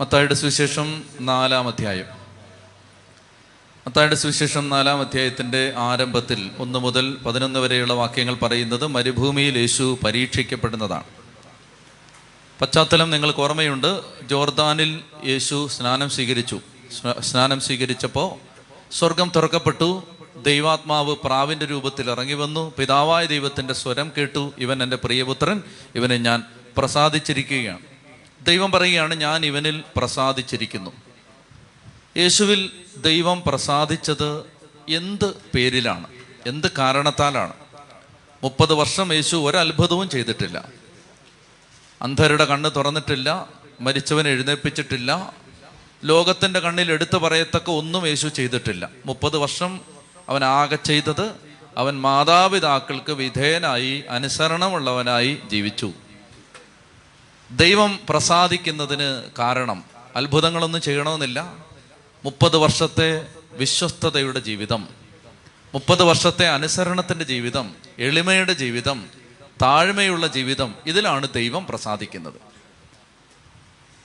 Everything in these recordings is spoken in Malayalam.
മത്തായുടെ സുവിശേഷം നാലാം അധ്യായം. മത്തായുടെ സുവിശേഷം നാലാം അധ്യായത്തിന്റെ ആരംഭത്തിൽ ഒന്ന് മുതൽ പതിനൊന്ന് വരെയുള്ള വാക്യങ്ങൾ പറയുന്നത് മരുഭൂമിയിൽ യേശു പരീക്ഷിക്കപ്പെടുന്നതാണ്. പശ്ചാത്തലം നിങ്ങൾക്ക് ഓർമ്മയുണ്ട് ജോർദാനിൽ യേശു സ്നാനം സ്വീകരിച്ചു. സ്നാനം സ്വീകരിച്ചപ്പോൾ സ്വർഗം തുറക്കപ്പെട്ടു ദൈവാത്മാവ് പ്രാവിന്റെ രൂപത്തിൽ ഇറങ്ങി വന്നു പിതാവായ ദൈവത്തിന്റെ സ്വരം കേട്ടു ഇവൻ എന്റെ പ്രിയപുത്രൻ ഇവനെ ഞാൻ പ്രസാദിച്ചിരിക്കുകയാണ്. ദൈവം പറയുകയാണ് ഞാൻ ഇവനിൽ പ്രസാദിച്ചിരിക്കുന്നു. യേശുവിൽ ദൈവം പ്രസാദിച്ചത് എന്ത് പേരിലാണ്? എന്ത് കാരണത്താലാണ്? മുപ്പത് വർഷം യേശു ഒരത്ഭുതവും ചെയ്തിട്ടില്ല. അന്ധരുടെ കണ്ണ് തുറന്നിട്ടില്ല മരിച്ചവനെ എഴുന്നേൽപ്പിച്ചിട്ടില്ല ലോകത്തിന്റെ കണ്ണിൽ എടുത്തു പറയത്തക്ക ഒന്നും യേശു ചെയ്തിട്ടില്ല. മുപ്പത് വർഷം അവൻ ആകെ ചെയ്തത് അവൻ മാതാപിതാക്കൾക്ക് വിധേയനായി അനുസരണമുള്ളവനായി ജീവിച്ചു. ദൈവം പ്രസാദിക്കുന്നതിന് കാരണം അത്ഭുതങ്ങളൊന്നും ചെയ്യണമെന്നില്ല. മുപ്പത് വർഷത്തെ വിശ്വസ്തതയുടെ ജീവിതം മുപ്പത് വർഷത്തെ അനുസരണത്തിന്റെ ജീവിതം എളിമയുടെ ജീവിതം താഴ്മയുള്ള ജീവിതം ഇതിലാണ് ദൈവം പ്രസാദിക്കുന്നത്.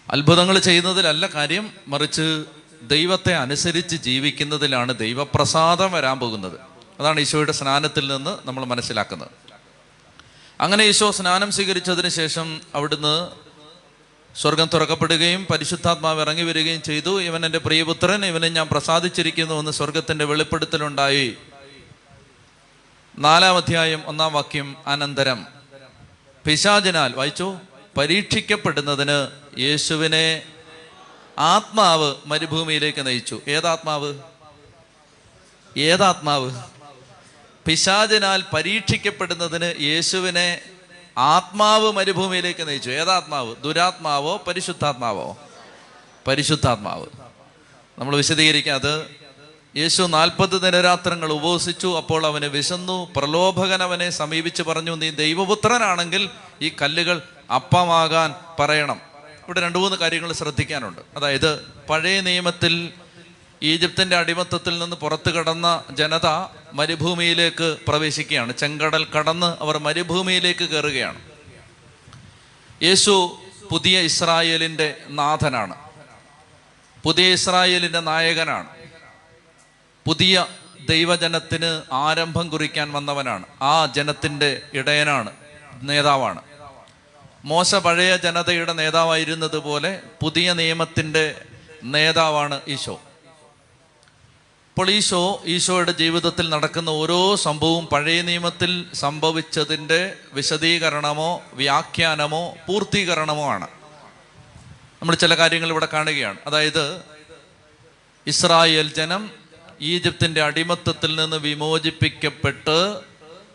അത്ഭുതങ്ങൾ ചെയ്യുന്നതിലല്ല കാര്യം മറിച്ച് ദൈവത്തെ അനുസരിച്ച് ജീവിക്കുന്നതിലാണ് ദൈവപ്രസാദം വരാൻ പോകുന്നത്. അതാണ് ഈശോയുടെ സ്നാനത്തിൽ നിന്ന് നമ്മൾ മനസ്സിലാക്കുന്നത്. അങ്ങനെ ഈശോ സ്നാനം സ്വീകരിച്ചതിന് ശേഷം അവിടുന്ന് സ്വർഗം തുറക്കപ്പെടുകയും പരിശുദ്ധാത്മാവ് ഇറങ്ങി വരികയും ചെയ്തു. ഇവൻ എന്റെ പ്രിയപുത്രൻ ഇവനെ ഞാൻ പ്രസാദിച്ചിരിക്കുന്നു എന്ന് സ്വർഗത്തിന്റെ വെളിപ്പെടുത്തലുണ്ടായി. നാലാം അധ്യായം ഒന്നാം വാക്യം അനന്തരം. പിശാചിനാൽ വായിച്ചു? പരീക്ഷിക്കപ്പെടുന്നതിന് യേശുവിനെ ആത്മാവ് മരുഭൂമിയിലേക്ക് നയിച്ചു. ഏതാത്മാവ്? ഏതാത്മാവ്? പിശാചിനാൽ പരീക്ഷിക്കപ്പെടുന്നതിന് യേശുവിനെ ആത്മാവ് മരുഭൂമിയിലേക്ക് നയിച്ചു. ഏതാത്മാവ്? ദുരാത്മാവോ? പരിശുദ്ധാത്മാവോ? പരിശുദ്ധാത്മാവ്. നമ്മൾ വിശദീകരിക്കാം അത്. യേശു നാൽപ്പത് ദിനരാത്രങ്ങൾ ഉപവസിച്ചു അപ്പോൾ അവന് വിശന്നു. പ്രലോഭകൻ അവനെ സമീപിച്ച് പറഞ്ഞു നീ ദൈവപുത്രനാണെങ്കിൽ ഈ കല്ലുകൾ അപ്പമാകാൻ പറയണം. ഇവിടെ രണ്ട് മൂന്ന് കാര്യങ്ങൾ ശ്രദ്ധിക്കാനുണ്ട്. അതായത് പഴയ നിയമത്തിൽ ഈജിപ്തിന്റെ അടിമത്തത്തിൽ നിന്ന് പുറത്തു കടന്ന ജനത മരുഭൂമിയിലേക്ക് പ്രവേശിക്കുകയാണ്. ചെങ്കടൽ കടന്ന് അവർ മരുഭൂമിയിലേക്ക് കയറുകയാണ്. യേശു പുതിയ ഇസ്രായേലിന്റെ നാഥനാണ്. പുതിയ ഇസ്രായേലിന്റെ നായകനാണ്. പുതിയ ദൈവജനത്തിന് ആരംഭം കുറിക്കാൻ വന്നവനാണ്. ആ ജനത്തിന്റെ ഇടയനാണ് നേതാവാണ്. മോശ പഴയ ജനതയുടെ നേതാവായിരുന്നത് പോലെ പുതിയ നിയമത്തിന്റെ നേതാവാണ് ഈശോ. അപ്പോൾ ഈശോ ഈശോയുടെ ജീവിതത്തിൽ നടക്കുന്ന ഓരോ സംഭവവും പഴയ നിയമത്തിൽ സംഭവിച്ചതിന്റെ വിശദീകരണമോ വ്യാഖ്യാനമോ പൂർത്തീകരണമോ ആണ്. നമ്മൾ ചില കാര്യങ്ങൾ ഇവിടെ കാണുകയാണ്. അതായത് ഇസ്രായേൽ ജനം ഈജിപ്തിന്റെ അടിമത്തത്തിൽ നിന്ന് വിമോചിപ്പിക്കപ്പെട്ട്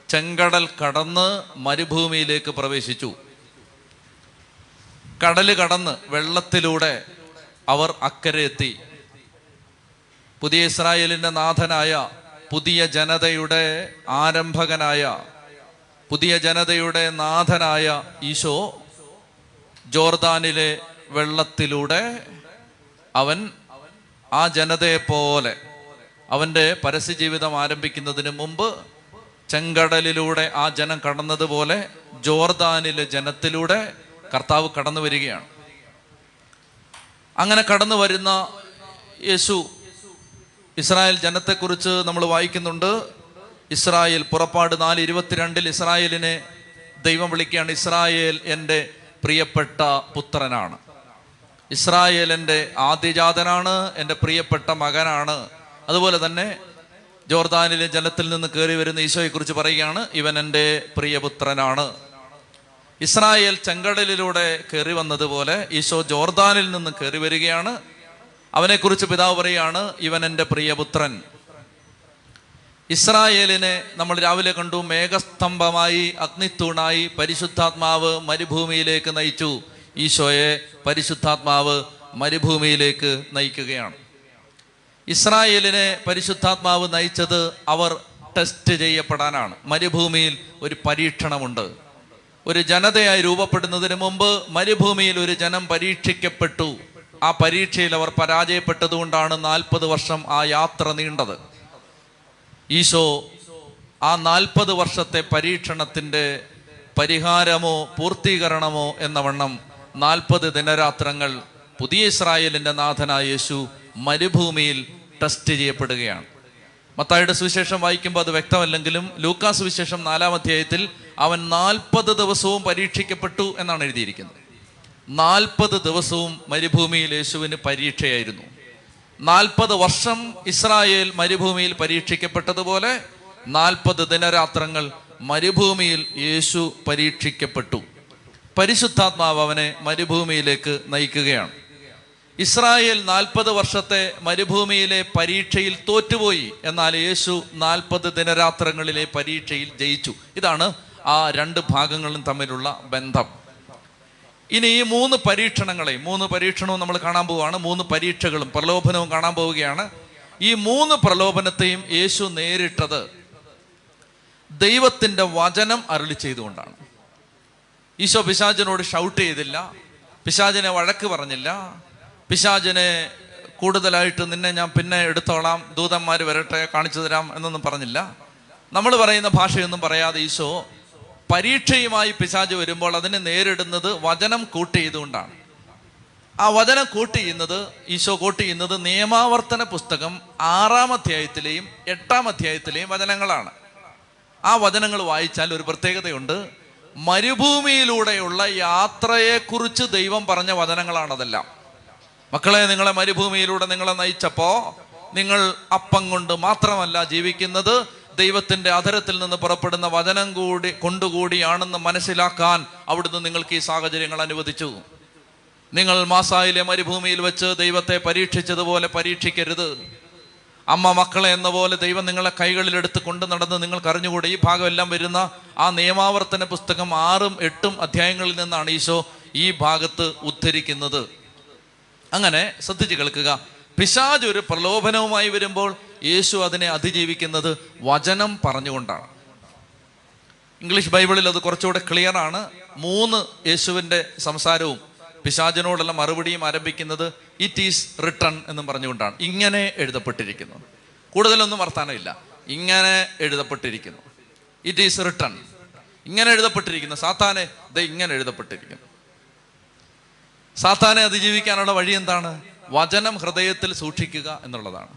ചെങ്കടൽ കടന്ന് മരുഭൂമിയിലേക്ക് പ്രവേശിച്ചു. കടൽ കടന്ന് വെള്ളത്തിലൂടെ അവർ അക്കരെ എത്തി. പുതിയ ഇസ്രായേലിന്റെ നാഥനായ പുതിയ ജനതയുടെ ആരംഭകനായ പുതിയ ജനതയുടെ നാഥനായ ഈശോ ജോർദാനിലെ വെള്ളത്തിലൂടെ അവൻ ആ ജനതയെ പോലെ അവന്റെ പരസ്യജീവിതം ആരംഭിക്കുന്നതിന് മുമ്പ് ചെങ്കടലിലൂടെ ആ ജനം കടന്നതുപോലെ ജോർദാനിലെ ജനത്തിലൂടെ കർത്താവ് കടന്നു വരികയാണ് അങ്ങനെ കടന്നു വരുന്ന യേശു ഇസ്രായേൽ ജനത്തെക്കുറിച്ച് നമ്മൾ വായിക്കുന്നുണ്ട്. ഇസ്രായേൽ പുറപ്പാട് നാല് ഇരുപത്തിരണ്ടിൽ ഇസ്രായേലിനെ ദൈവം വിളിക്കുകയാണ് ഇസ്രായേൽ എന്റെ പ്രിയപ്പെട്ട പുത്രനാണ്. ഇസ്രായേൽ എന്റെ ആദ്യജാതനാണ് എന്റെ പ്രിയപ്പെട്ട മകനാണ്. അതുപോലെ തന്നെ ജോർദാനിലെ ജലത്തിൽ നിന്ന് കയറി വരുന്ന ഈശോയെക്കുറിച്ച് പറയുകയാണ് ഇവൻ എന്റെ പ്രിയപുത്രനാണ്. ഇസ്രായേൽ ചെങ്കടലിലൂടെ കയറി വന്നതുപോലെ ഈശോ ജോർദാനിൽ നിന്ന് കയറി വരികയാണ് അവനെക്കുറിച്ച് പിതാവ് പറയുകയാണ് ഇവൻ എന്റെ പ്രിയപുത്രൻ. ഇസ്രായേലിനെ നമ്മൾ രാവിലെ കണ്ടു മേഘസ്തംഭമായി അഗ്നിത്തൂണായി പരിശുദ്ധാത്മാവ് മരുഭൂമിയിലേക്ക് നയിച്ചു. ഈശോയെ പരിശുദ്ധാത്മാവ് മരുഭൂമിയിലേക്ക് നയിക്കുകയാണ്. ഇസ്രായേലിനെ പരിശുദ്ധാത്മാവ് നയിച്ചത് അവർ ടെസ്റ്റ് ചെയ്യപ്പെടാനാണ്. മരുഭൂമിയിൽ ഒരു പരീക്ഷണമുണ്ട്. ഒരു ജനതയായി രൂപപ്പെടുന്നതിന് മുമ്പ് മരുഭൂമിയിൽ ഒരു ജനം പരീക്ഷിക്കപ്പെട്ടു. ആ പരീക്ഷയിൽ അവർ പരാജയപ്പെട്ടതുകൊണ്ടാണ് നാൽപ്പത് വർഷം ആ യാത്ര നീണ്ടത്. ഈശോ ആ നാൽപ്പത് വർഷത്തെ പരീക്ഷണത്തിന്റെ പരിഹാരമോ പൂർത്തീകരണമോ എന്ന വണ്ണം നാൽപ്പത് ദിനരാത്രങ്ങൾ പുതിയ ഇസ്രായേലിന്റെ നാഥനായ യേശു മരുഭൂമിയിൽ ടെസ്റ്റ് ചെയ്യപ്പെടുകയാണ്. മത്തായുടെ സുവിശേഷം വായിക്കുമ്പോൾ അത് വ്യക്തമല്ലെങ്കിലും ലൂക്കാ സുവിശേഷം നാലാം അധ്യായത്തിൽ അവൻ നാൽപ്പത് ദിവസവും പരീക്ഷിക്കപ്പെട്ടു എന്നാണ് എഴുതിയിരിക്കുന്നത്. നാൽപ്പത് ദിവസവും മരുഭൂമിയിൽ യേശുവിന് പരീക്ഷയായിരുന്നു. നാൽപ്പത് വർഷം ഇസ്രായേൽ മരുഭൂമിയിൽ പരീക്ഷിക്കപ്പെട്ടതുപോലെ നാൽപ്പത് ദിനരാത്രങ്ങൾ മരുഭൂമിയിൽ യേശു പരീക്ഷിക്കപ്പെട്ടു. പരിശുദ്ധാത്മാവ് അവനെ മരുഭൂമിയിലേക്ക് നയിക്കുകയാണ്. ഇസ്രായേൽ നാൽപ്പത് വർഷത്തെ മരുഭൂമിയിലെ പരീക്ഷയിൽ തോറ്റുപോയി. എന്നാൽ യേശു നാൽപ്പത് ദിനരാത്രങ്ങളിലെ പരീക്ഷയിൽ ജയിച്ചു. ഇതാണ് ആ രണ്ട് ഭാഗങ്ങളും തമ്മിലുള്ള ബന്ധം. ഇനി ഈ മൂന്ന് പരീക്ഷണങ്ങളെ മൂന്ന് പരീക്ഷണവും നമ്മൾ കാണാൻ പോവുകയാണ് മൂന്ന് പരീക്ഷകളും പ്രലോഭനവും കാണാൻ പോവുകയാണ്. ഈ മൂന്ന് പ്രലോഭനത്തെയും യേശു നേരിട്ടത് ദൈവത്തിന്റെ വചനം അരുളി ചെയ്തുകൊണ്ടാണ്. ഈശോ പിശാചിനോട് ഷൗട്ട് ചെയ്തില്ല പിശാചിനെ വഴക്ക് പറഞ്ഞില്ല പിശാചിനെ കൂടുതലായിട്ട് നിന്നെ ഞാൻ പിന്നെ എടുത്തോളാം ദൂതന്മാർ വരട്ടെ കാണിച്ചു തരാം എന്നൊന്നും പറഞ്ഞില്ല. നമ്മൾ പറയുന്ന ഭാഷയൊന്നും പറയാതെ ഈശോ പരീക്ഷയുമായി പിശാജ് വരുമ്പോൾ അതിനെ നേരിടുന്നത് വചനം കൂട്ട് ചെയ്തുകൊണ്ടാണ്. ആ വചനം കൂട്ട് ചെയ്യുന്നത് ഈശോ കൂട്ട് ചെയ്യുന്നത് നിയമാവർത്തന പുസ്തകം ആറാം അധ്യായത്തിലെയും എട്ടാം അധ്യായത്തിലെയും വചനങ്ങളാണ്. ആ വചനങ്ങൾ വായിച്ചാൽ ഒരു പ്രത്യേകതയുണ്ട്. മരുഭൂമിയിലൂടെയുള്ള യാത്രയെക്കുറിച്ച് ദൈവം പറഞ്ഞ വചനങ്ങളാണതെല്ലാം. മക്കളെ നിങ്ങളെ മരുഭൂമിയിലൂടെ നിങ്ങളെ നയിച്ചപ്പോൾ നിങ്ങൾ അപ്പം കൊണ്ട് മാത്രമല്ല ജീവിക്കുന്നത്. ദൈവത്തിന്റെ അധരത്തിൽ നിന്ന് പുറപ്പെടുന്ന വചനം കൂടി കൊണ്ടുകൂടിയാണെന്ന് മനസ്സിലാക്കാൻ അവിടുന്ന് നിങ്ങൾക്ക് ഈ സാഹചര്യങ്ങൾ അനുവദിച്ചു. നിങ്ങൾ മാസായിലെ മരുഭൂമിയിൽ വെച്ച് ദൈവത്തെ പരീക്ഷിച്ചതുപോലെ പരീക്ഷിക്കരുത്. അമ്മ മക്കളെ എന്ന പോലെ ദൈവം നിങ്ങളെ കൈകളിലെടുത്ത് കൊണ്ടു നടന്ന് നിങ്ങൾക്ക് അറിഞ്ഞുകൂടെ. ഈ ഭാഗമെല്ലാം വരുന്ന ആ നിയമാവർത്തന പുസ്തകം ആറും എട്ടും അധ്യായങ്ങളിൽ നിന്നാണ് ഈശോ ഈ ഭാഗത്ത് ഉദ്ധരിക്കുന്നത്. അങ്ങനെ ശ്രദ്ധിച്ച് കേൾക്കുക. പിശാജ് ഒരു പ്രലോഭനവുമായി വരുമ്പോൾ യേശു അതിനെ അതിജീവിക്കുന്നത് വചനം പറഞ്ഞുകൊണ്ടാണ്. ഇംഗ്ലീഷ് ബൈബിളിൽ അത് കുറച്ചുകൂടെ ക്ലിയർ ആണ്. മൂന്ന് യേശുവിന്റെ സംസാരവും പിശാചിനോടുള്ള മറുപടിയും ആരംഭിക്കുന്നത് ഇറ്റ് ഈസ് റിട്ടൺ എന്നും പറഞ്ഞുകൊണ്ടാണ്. ഇങ്ങനെ എഴുതപ്പെട്ടിരിക്കുന്നു. കൂടുതലൊന്നും വർത്താനമില്ല. ഇങ്ങനെ എഴുതപ്പെട്ടിരിക്കുന്നു. ഇറ്റ് ഈസ് റിട്ടൺ ഇങ്ങനെ എഴുതപ്പെട്ടിരിക്കുന്നു. സാത്താനെ ഇത് ഇങ്ങനെ എഴുതപ്പെട്ടിരിക്കുന്നു. സാത്താനെ അതിജീവിക്കാനുള്ള വഴി എന്താണ്? വചനം ഹൃദയത്തിൽ സൂക്ഷിക്കുക എന്നുള്ളതാണ്.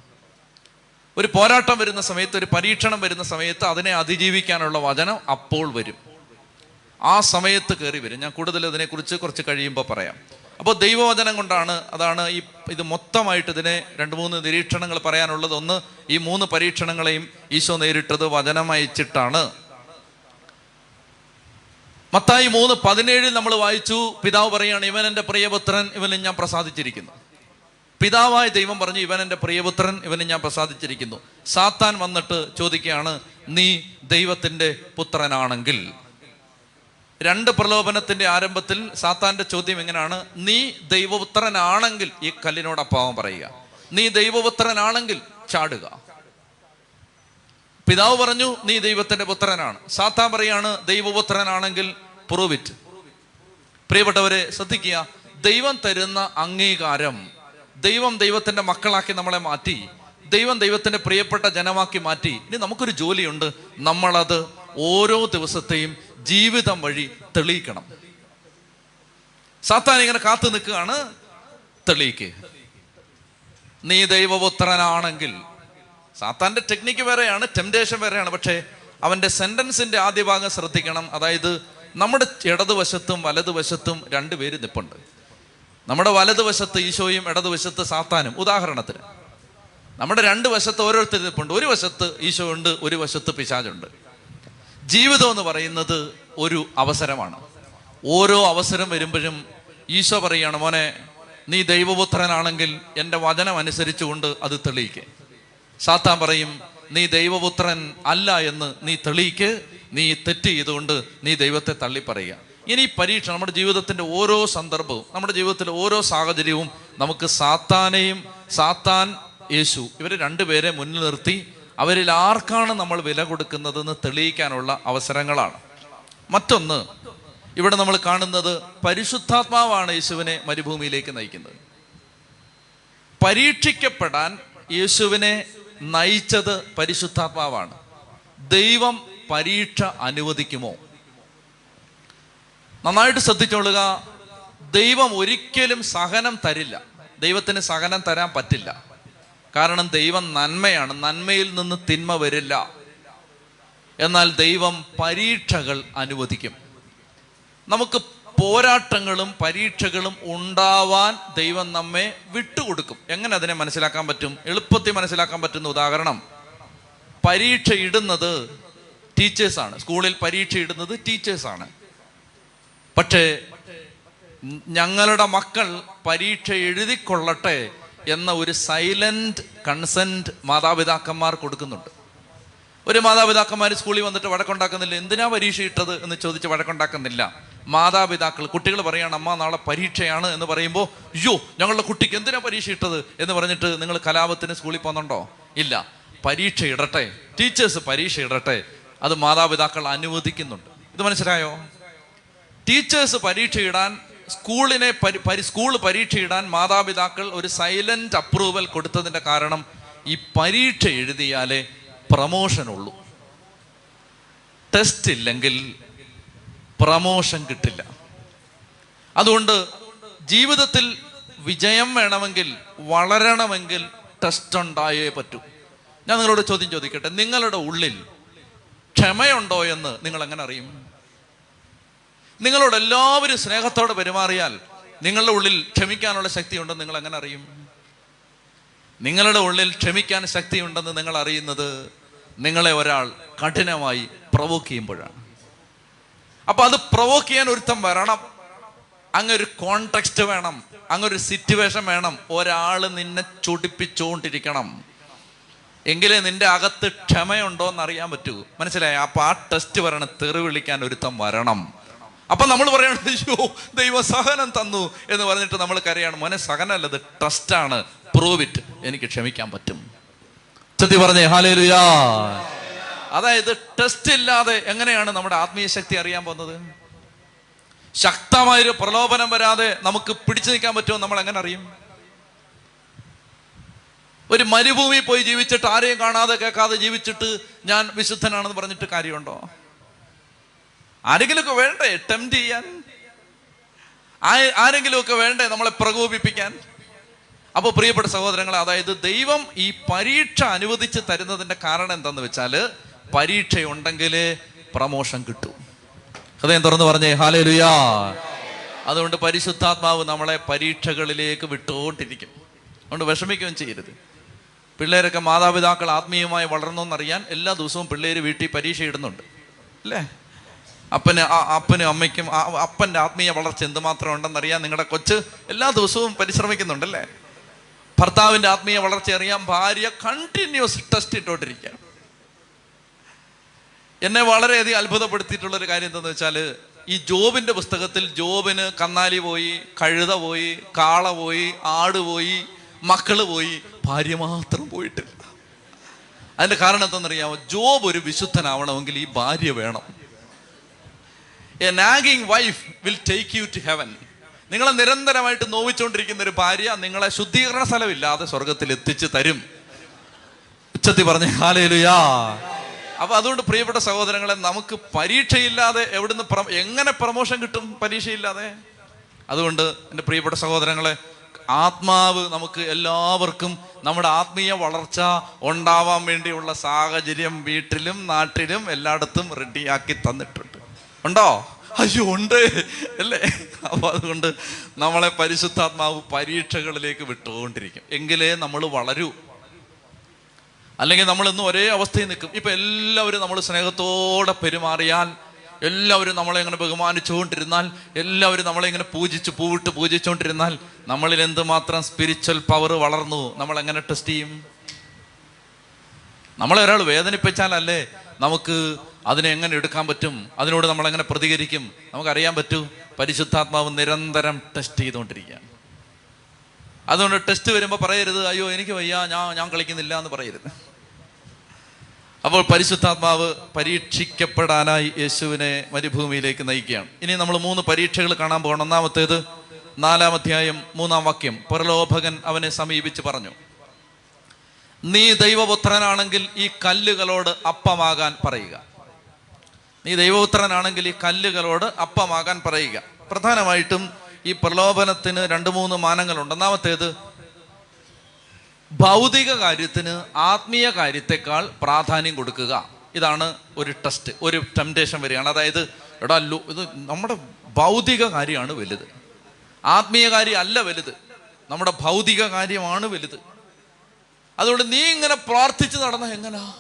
ഒരു പോരാട്ടം വരുന്ന സമയത്ത് ഒരു പരീക്ഷണം വരുന്ന സമയത്ത് അതിനെ അതിജീവിക്കാനുള്ള വചനം അപ്പോൾ വരും. ആ സമയത്ത് കയറി വരും. ഞാൻ കൂടുതൽ ഇതിനെക്കുറിച്ച് കുറച്ച് കഴിയുമ്പോൾ പറയാം. അപ്പോൾ ദൈവവചനം കൊണ്ടാണ് അതാണ് ഈ ഇത് മൊത്തമായിട്ട് ഇതിനെ രണ്ട് മൂന്ന് നിരീക്ഷണങ്ങൾ പറയാനുള്ളത്. ഒന്ന് ഈ മൂന്ന് പരീക്ഷണങ്ങളെയും ഈശോ നേരിട്ടത് വചനം അയച്ചിട്ടാണ്. മത്തായി മൂന്ന് പതിനേഴിൽ നമ്മൾ വായിച്ചു. പിതാവ് പറയുകയാണ് ഇവൻ എന്റെ പ്രിയപുത്രൻ ഇവനെ ഞാൻ പ്രസാദിച്ചിരിക്കുന്നു. പിതാവായ ദൈവം പറഞ്ഞു ഇവൻ എന്റെ പ്രിയപുത്രൻ ഇവനെ ഞാൻ പ്രസാദിച്ചിരിക്കുന്നു. സാത്താൻ വന്നിട്ട് ചോദിക്കുകയാണ് നീ ദൈവത്തിന്റെ പുത്രനാണെങ്കിൽ. രണ്ട് പ്രലോഭനത്തിന്റെ ആരംഭത്തിൽ സാത്താന്റെ ചോദ്യം എങ്ങനെയാണ്? നീ ദൈവപുത്രനാണെങ്കിൽ ഈ കല്ലിനോട് അപ്പാവം പറയുക. നീ ദൈവപുത്രനാണെങ്കിൽ ചാടുക. പിതാവ് പറഞ്ഞു നീ ദൈവത്തിന്റെ പുത്രനാണ്. സാത്താൻ പറയാണ് ദൈവപുത്രനാണെങ്കിൽ പ്രൂവിറ്റ് പ്രിയപ്പെട്ടവരെ ശ്രദ്ധിക്കുക ദൈവം തരുന്ന അംഗീകാരം ദൈവം ദൈവത്തിന്റെ മക്കളാക്കി നമ്മളെ മാറ്റി ദൈവം ദൈവത്തിന്റെ പ്രിയപ്പെട്ട ജനമാക്കി മാറ്റി. ഇനി നമുക്കൊരു ജോലിയുണ്ട്. നമ്മളത് ഓരോ ദിവസത്തെയും ജീവിതം വഴി തെളിയിക്കണം. സാത്താൻ ഇങ്ങനെ കാത്തു നിൽക്കുകയാണ്. തെളിയിക്ക്. നീ ദൈവപുത്രനാണെങ്കിൽ സാത്താന്റെ ടെക്നിക്ക് വേറെയാണ് ടെംപ്ടേഷൻ വേറെയാണ് പക്ഷേ അവന്റെ സെന്റൻസിന്റെ ആദ്യ ഭാഗം ശ്രദ്ധിക്കണം. അതായത് നമ്മുടെ ഇടതുവശത്തും വലതുവശത്തും രണ്ടുപേര് നിപ്പുണ്ട്. നമ്മുടെ വലതുവശത്ത് ഈശോയും ഇടതുവശത്ത് സാത്താനും. ഉദാഹരണത്തിന് നമ്മുടെ രണ്ട് വശത്ത് ഓരോരുത്തർ ഒരു വശത്ത് ഈശോ ഉണ്ട് ഒരു വശത്ത് പിശാചുണ്ട്. ജീവിതം എന്ന് പറയുന്നത് ഒരു അവസരമാണ്. ഓരോ അവസരം വരുമ്പോഴും ഈശോ പറയുകയാണ് മോനെ നീ ദൈവപുത്രനാണെങ്കിൽ എന്റെ വചനം അനുസരിച്ചുകൊണ്ട് അത് തെളിയിക്ക്. സാത്താൻ പറയും നീ ദൈവപുത്രൻ അല്ല എന്ന് നീ തെളിയിക്ക്. നീ തെറ്റ് ചെയ്തുകൊണ്ട് നീ ദൈവത്തെ തള്ളി പറയുക ഇനി പരീക്ഷ നമ്മുടെ ജീവിതത്തിന്റെ ഓരോ സന്ദർഭവും നമ്മുടെ ജീവിതത്തിലെ ഓരോ സാഹചര്യവും നമുക്ക് സാത്താനെയും സാത്താൻ യേശു ഇവരെ രണ്ടുപേരെ മുന്നിൽ നിർത്തി അവരിൽ ആർക്കാണ് നമ്മൾ വില കൊടുക്കുന്നതെന്ന് തെളിയിക്കാനുള്ള അവസരങ്ങളാണ്. മറ്റൊന്ന് ഇവിടെ നമ്മൾ കാണുന്നത് പരിശുദ്ധാത്മാവാണ് യേശുവിനെ മരുഭൂമിയിലേക്ക് നയിക്കുന്നത്. പരീക്ഷിക്കപ്പെടാൻ യേശുവിനെ നയിച്ചത് പരിശുദ്ധാത്മാവാണ്. ദൈവം പരീക്ഷ അനുവദിക്കുമോ? നന്നായിട്ട് ശ്രദ്ധിച്ചോളുക. ദൈവം ഒരിക്കലും സഹനം തരില്ല. ദൈവത്തിന് സഹനം തരാൻ പറ്റില്ല. കാരണം ദൈവം നന്മയാണ്. നന്മയിൽ നിന്ന് തിന്മ വരില്ല. എന്നാൽ ദൈവം പരീക്ഷകൾ അനുവദിക്കും. നമുക്ക് പോരാട്ടങ്ങളും പരീക്ഷകളും ഉണ്ടാവാൻ ദൈവം നമ്മെ വിട്ടുകൊടുക്കും. എങ്ങനെ അതിനെ മനസ്സിലാക്കാൻ പറ്റും? എളുപ്പത്തിൽ മനസ്സിലാക്കാൻ പറ്റുന്ന ഉദാഹരണം. പരീക്ഷ ഇടുന്നത് ടീച്ചേഴ്സാണ്. സ്കൂളിൽ പരീക്ഷ ഇടുന്നത് ടീച്ചേഴ്സാണ്. പക്ഷേ ഞങ്ങളുടെ മക്കൾ പരീക്ഷ എഴുതിക്കൊള്ളട്ടെ എന്ന ഒരു സൈലന്റ് കൺസെന്റ് മാതാപിതാക്കന്മാർ കൊടുക്കുന്നുണ്ട്. ഒരു മാതാപിതാക്കന്മാർ സ്കൂളിൽ വന്നിട്ട് വഴക്കുണ്ടാക്കുന്നില്ല. എന്തിനാ പരീക്ഷ ഇട്ടത് എന്ന് ചോദിച്ച് വഴക്കുണ്ടാക്കുന്നില്ല. മാതാപിതാക്കൾ കുട്ടികൾ പറയാണ് അമ്മ നാളെ പരീക്ഷയാണ് എന്ന് പറയുമ്പോൾ അയ്യോ ഞങ്ങളുടെ കുട്ടിക്ക് എന്തിനാ പരീക്ഷ ഇട്ടത്? എന്ന് പറഞ്ഞിട്ട് നിങ്ങൾ കലാപത്തിന് സ്കൂളിൽ പോകുന്നുണ്ടോ? ഇല്ല. പരീക്ഷ ഇടട്ടെ. ടീച്ചേഴ്സ് പരീക്ഷ ഇടട്ടെ. അത് മാതാപിതാക്കൾ അനുവദിക്കുന്നുണ്ട്. ഇത് മനസ്സിലായോ? ടീച്ചേഴ്സ് പരീക്ഷ ഇടാൻ സ്കൂളിനെ പരി സ്കൂൾ പരീക്ഷ ഇടാൻ മാതാപിതാക്കൾ ഒരു സൈലന്റ് അപ്രൂവൽ കൊടുത്തതിന്റെ കാരണം ഈ പരീക്ഷ എഴുതിയാലേ പ്രമോഷൻ ഉള്ളൂ. ടെസ്റ്റ് ഇല്ലെങ്കിൽ പ്രമോഷൻ കിട്ടില്ല. അതുകൊണ്ട് ജീവിതത്തിൽ വിജയം വേണമെങ്കിൽ വളരണമെങ്കിൽ ടെസ്റ്റ് ഉണ്ടായേ പറ്റൂ. ഞാൻ നിങ്ങളോട് ചോദ്യം ചോദിക്കട്ടെ? നിങ്ങളുടെ ഉള്ളിൽ ക്ഷമയുണ്ടോ എന്ന് നിങ്ങൾ എങ്ങനെ അറിയും? നിങ്ങളോട് എല്ലാവരും സ്നേഹത്തോടെ പെരുമാറിയാൽ നിങ്ങളുടെ ഉള്ളിൽ ക്ഷമിക്കാനുള്ള ശക്തി ഉണ്ടെന്ന് നിങ്ങൾ എങ്ങനെ അറിയും? നിങ്ങളുടെ ഉള്ളിൽ ക്ഷമിക്കാൻ ശക്തി ഉണ്ടെന്ന് നിങ്ങൾ അറിയുന്നത് നിങ്ങളെ ഒരാൾ കഠിനമായി പ്രവോക്ക് ചെയ്യുമ്പോഴാണ്. അപ്പൊ അത് പ്രവോക്ക് ചെയ്യാൻ ഒരുത്തം വരണം. അങ്ങൊരു കോൺടെക്സ്റ്റ് വേണം. അങ്ങൊരു സിറ്റുവേഷൻ വേണം. ഒരാൾ നിന്നെ ചൊടിപ്പിച്ചുകൊണ്ടിരിക്കണം. എങ്കിലേ നിന്റെ അകത്ത് ക്ഷമയുണ്ടോ എന്ന് അറിയാൻ പറ്റൂ. മനസ്സിലായി? അപ്പൊ ആ ടെസ്റ്റ് വരണം തെറി വിളിക്കാൻ ഒരുത്തം വരണം. അപ്പൊ നമ്മൾ പറയണം അയ്യോ ദൈവ സഹനം തന്നു എന്ന് പറഞ്ഞിട്ട് നമ്മൾ കരയാണ്. മോനെ സഹനമല്ല ഇത് ടെസ്റ്റാണ് പ്രൂവ് ഇറ്റ് എനിക്ക് ക്ഷമിക്കാൻ പറ്റും. ചെത്തി പറഞ്ഞേ ഹാലേലുയാ അതായത് ടെസ്റ്റ് ഇല്ലാതെ എങ്ങനെയാണ് നമ്മുടെ ആത്മീയ ശക്തി അറിയാൻ പോകുന്നത്? ശക്തമായൊരു പ്രലോഭനം വരാതെ നമുക്ക് പിടിച്ചു നിൽക്കാൻ പറ്റുമോ നമ്മൾ എങ്ങനെ അറിയും? ഒരു മരുഭൂമി പോയി ജീവിച്ചിട്ട് ആരെയും കാണാതെ കേൾക്കാതെ ജീവിച്ചിട്ട് ഞാൻ വിശുദ്ധനാണെന്ന് പറഞ്ഞിട്ട് കാര്യമുണ്ടോ? ആരെങ്കിലുമൊക്കെ വേണ്ടേ? ടെംപ്റ്റ് ചെയ്യാൻ. ആരെങ്കിലുമൊക്കെ വേണ്ടേ നമ്മളെ പ്രകോപിപ്പിക്കാൻ? അപ്പോൾ പ്രിയപ്പെട്ട സഹോദരങ്ങളെ അതായത് ദൈവം ഈ പരീക്ഷ അനുവദിച്ച് തരുന്നതിന്റെ കാരണം എന്തെന്ന് വെച്ചാൽ പരീക്ഷ ഉണ്ടെങ്കിൽ പ്രമോഷൻ കിട്ടും. ഹൃദയം തുറന്ന് പറഞ്ഞേ ഹാലേ ലുയാ അതുകൊണ്ട് പരിശുദ്ധാത്മാവ് നമ്മളെ പരീക്ഷകളിലേക്ക് വിട്ടുകൊണ്ടിരിക്കും. അതുകൊണ്ട് വിഷമിക്കുകയും ചെയ്യരുത്. പിള്ളേരൊക്കെ മാതാപിതാക്കൾ ആത്മീയമായി വളർന്നോന്നറിയാൻ എല്ലാ ദിവസവും പിള്ളേർ വീട്ടിൽ പരീക്ഷ ഇടുന്നുണ്ട്. അല്ലേ? അപ്പന് അപ്പനും അമ്മയ്ക്കും അപ്പന്റെ ആത്മീയ വളർച്ച എന്തുമാത്രം ഉണ്ടെന്നറിയാൻ നിങ്ങളുടെ കൊച്ച് എല്ലാ ദിവസവും പരിശ്രമിക്കുന്നുണ്ടല്ലേ? ഭർത്താവിന്റെ ആത്മീയ വളർച്ച അറിയാൻ ഭാര്യ കണ്ടിന്യൂസ് ടെസ്റ്റ് ഇട്ടോണ്ടിരിക്കുക എന്നെ വളരെയധികം അത്ഭുതപ്പെടുത്തിയിട്ടുള്ളൊരു കാര്യം എന്താണെന്ന് വെച്ചാൽ ഈ ജോബിന്റെ പുസ്തകത്തിൽ ജോബിന് കന്നാലി പോയി കഴുത പോയി കാള പോയി ആട് പോയി മക്കൾ പോയി ഭാര്യ മാത്രം പോയിട്ടില്ല. അതിന്റെ കാരണം എന്താണെന്നറിയാമോ? ജോബ് ഒരു വിശുദ്ധനാവണമെങ്കിൽ ഈ ഭാര്യ വേണം. A nagging wife will take you to heaven നിങ്ങളെ നിരന്തരമായിട്ട് നോവിച്ചുകൊണ്ടിരിക്കുന്ന ഒരു ഭാര്യ നിങ്ങളെ ശുദ്ധീകരണ സ്ഥലമില്ലാതെ സ്വർഗത്തിൽ എത്തിച്ചു തരും. ഉച്ചത്തി പറഞ്ഞ ഹാലേലുയാ. അപ്പൊ അതുകൊണ്ട് പ്രിയപ്പെട്ട സഹോദരങ്ങളെ നമുക്ക് പരീക്ഷയില്ലാതെ എവിടുന്ന് എങ്ങനെ പ്രമോഷൻ കിട്ടും പരീക്ഷയില്ലാതെ? അതുകൊണ്ട് എന്റെ പ്രിയപ്പെട്ട സഹോദരങ്ങളെ ആത്മാവ് നമുക്ക് എല്ലാവർക്കും നമ്മുടെ ആത്മീയ വളർച്ച ഉണ്ടാവാൻ വേണ്ടിയുള്ള സാഹചര്യം വീട്ടിലും നാട്ടിലും എല്ലായിടത്തും റെഡിയാക്കി തന്നിട്ടുണ്ട്. ഉണ്ടോ? അയ്യോ ഉണ്ട്. അല്ലേ? അപ്പൊ അതുകൊണ്ട് നമ്മളെ പരിശുദ്ധാത്മാവ് പരീക്ഷകളിലേക്ക് വിട്ടുകൊണ്ടിരിക്കും. എങ്കിലേ നമ്മൾ വളരൂ. അല്ലെങ്കിൽ നമ്മൾ ഇന്ന് ഒരേ അവസ്ഥയിൽ നിൽക്കും. ഇപ്പൊ എല്ലാവരും നമ്മൾ സ്നേഹത്തോടെ പെരുമാറിയാൽ എല്ലാവരും നമ്മളെ ഇങ്ങനെ ബഹുമാനിച്ചുകൊണ്ടിരുന്നാൽ എല്ലാവരും നമ്മളെ ഇങ്ങനെ പൂജിച്ച് പൂവിട്ട് പൂജിച്ചുകൊണ്ടിരുന്നാൽ നമ്മളിൽ എന്തുമാത്രം സ്പിരിച്വൽ പവർ വളർന്നു? നമ്മൾ എങ്ങനെ ടെസ്റ്റ് ചെയ്യും? നമ്മളെ ഒരാൾ വേദനിപ്പിച്ചാലല്ലേ നമുക്ക് അതിനെ എങ്ങനെ എടുക്കാൻ പറ്റും? അതിനോട് നമ്മൾ എങ്ങനെ പ്രതികരിക്കും? നമുക്കറിയാൻ പറ്റൂ. പരിശുദ്ധാത്മാവ് നിരന്തരം ടെസ്റ്റ് ചെയ്തുകൊണ്ടിരിക്കുകയാണ്. അതുകൊണ്ട് ടെസ്റ്റ് വരുമ്പോൾ പറയരുത് അയ്യോ എനിക്ക് വയ്യ ഞാൻ ഞാൻ കളിക്കുന്നില്ല എന്ന് പറയരുത്. അപ്പോൾ പരിശുദ്ധാത്മാവ് പരീക്ഷിക്കപ്പെടാനായി യേശുവിനെ മരുഭൂമിയിലേക്ക് നയിക്കുകയാണ്. ഇനി നമ്മൾ മൂന്ന് പരീക്ഷകൾ കാണാൻ പോകണം. ഒന്നാമത്തേത് നാലാം അധ്യായം മൂന്നാം വാക്യം. പുരലോഭകൻ അവനെ സമീപിച്ച് പറഞ്ഞു നീ ദൈവപുത്രനാണെങ്കിൽ ഈ കല്ലുകളോട് അപ്പമാകാൻ പറയുക. നീ ദൈവപുത്രനാണെങ്കിൽ ഈ കല്ലുകളോട് അപ്പമാകാൻ പറയുക. പ്രധാനമായിട്ടും ഈ പ്രലോഭനത്തിന് രണ്ട് മൂന്ന് മാനങ്ങളുണ്ട്. ഒന്നാമത്തേത് ഭൗതിക കാര്യത്തിന് ആത്മീയ കാര്യത്തെക്കാൾ പ്രാധാന്യം കൊടുക്കുക. ഇതാണ് ഒരു ടെസ്റ്റ് ഒരു ടെംപ്റ്റേഷൻ വരികയാണ് അതായത് എടാ ലു ഇത് നമ്മുടെ ഭൗതിക കാര്യമാണ് വലുത്. ആത്മീയ കാര്യം അല്ല വലുത്. നമ്മുടെ ഭൗതിക കാര്യമാണ് വലുത്. അതുകൊണ്ട് നീ ഇങ്ങനെ പ്രാർത്ഥിച്ച് നടന്ന എങ്ങനാ?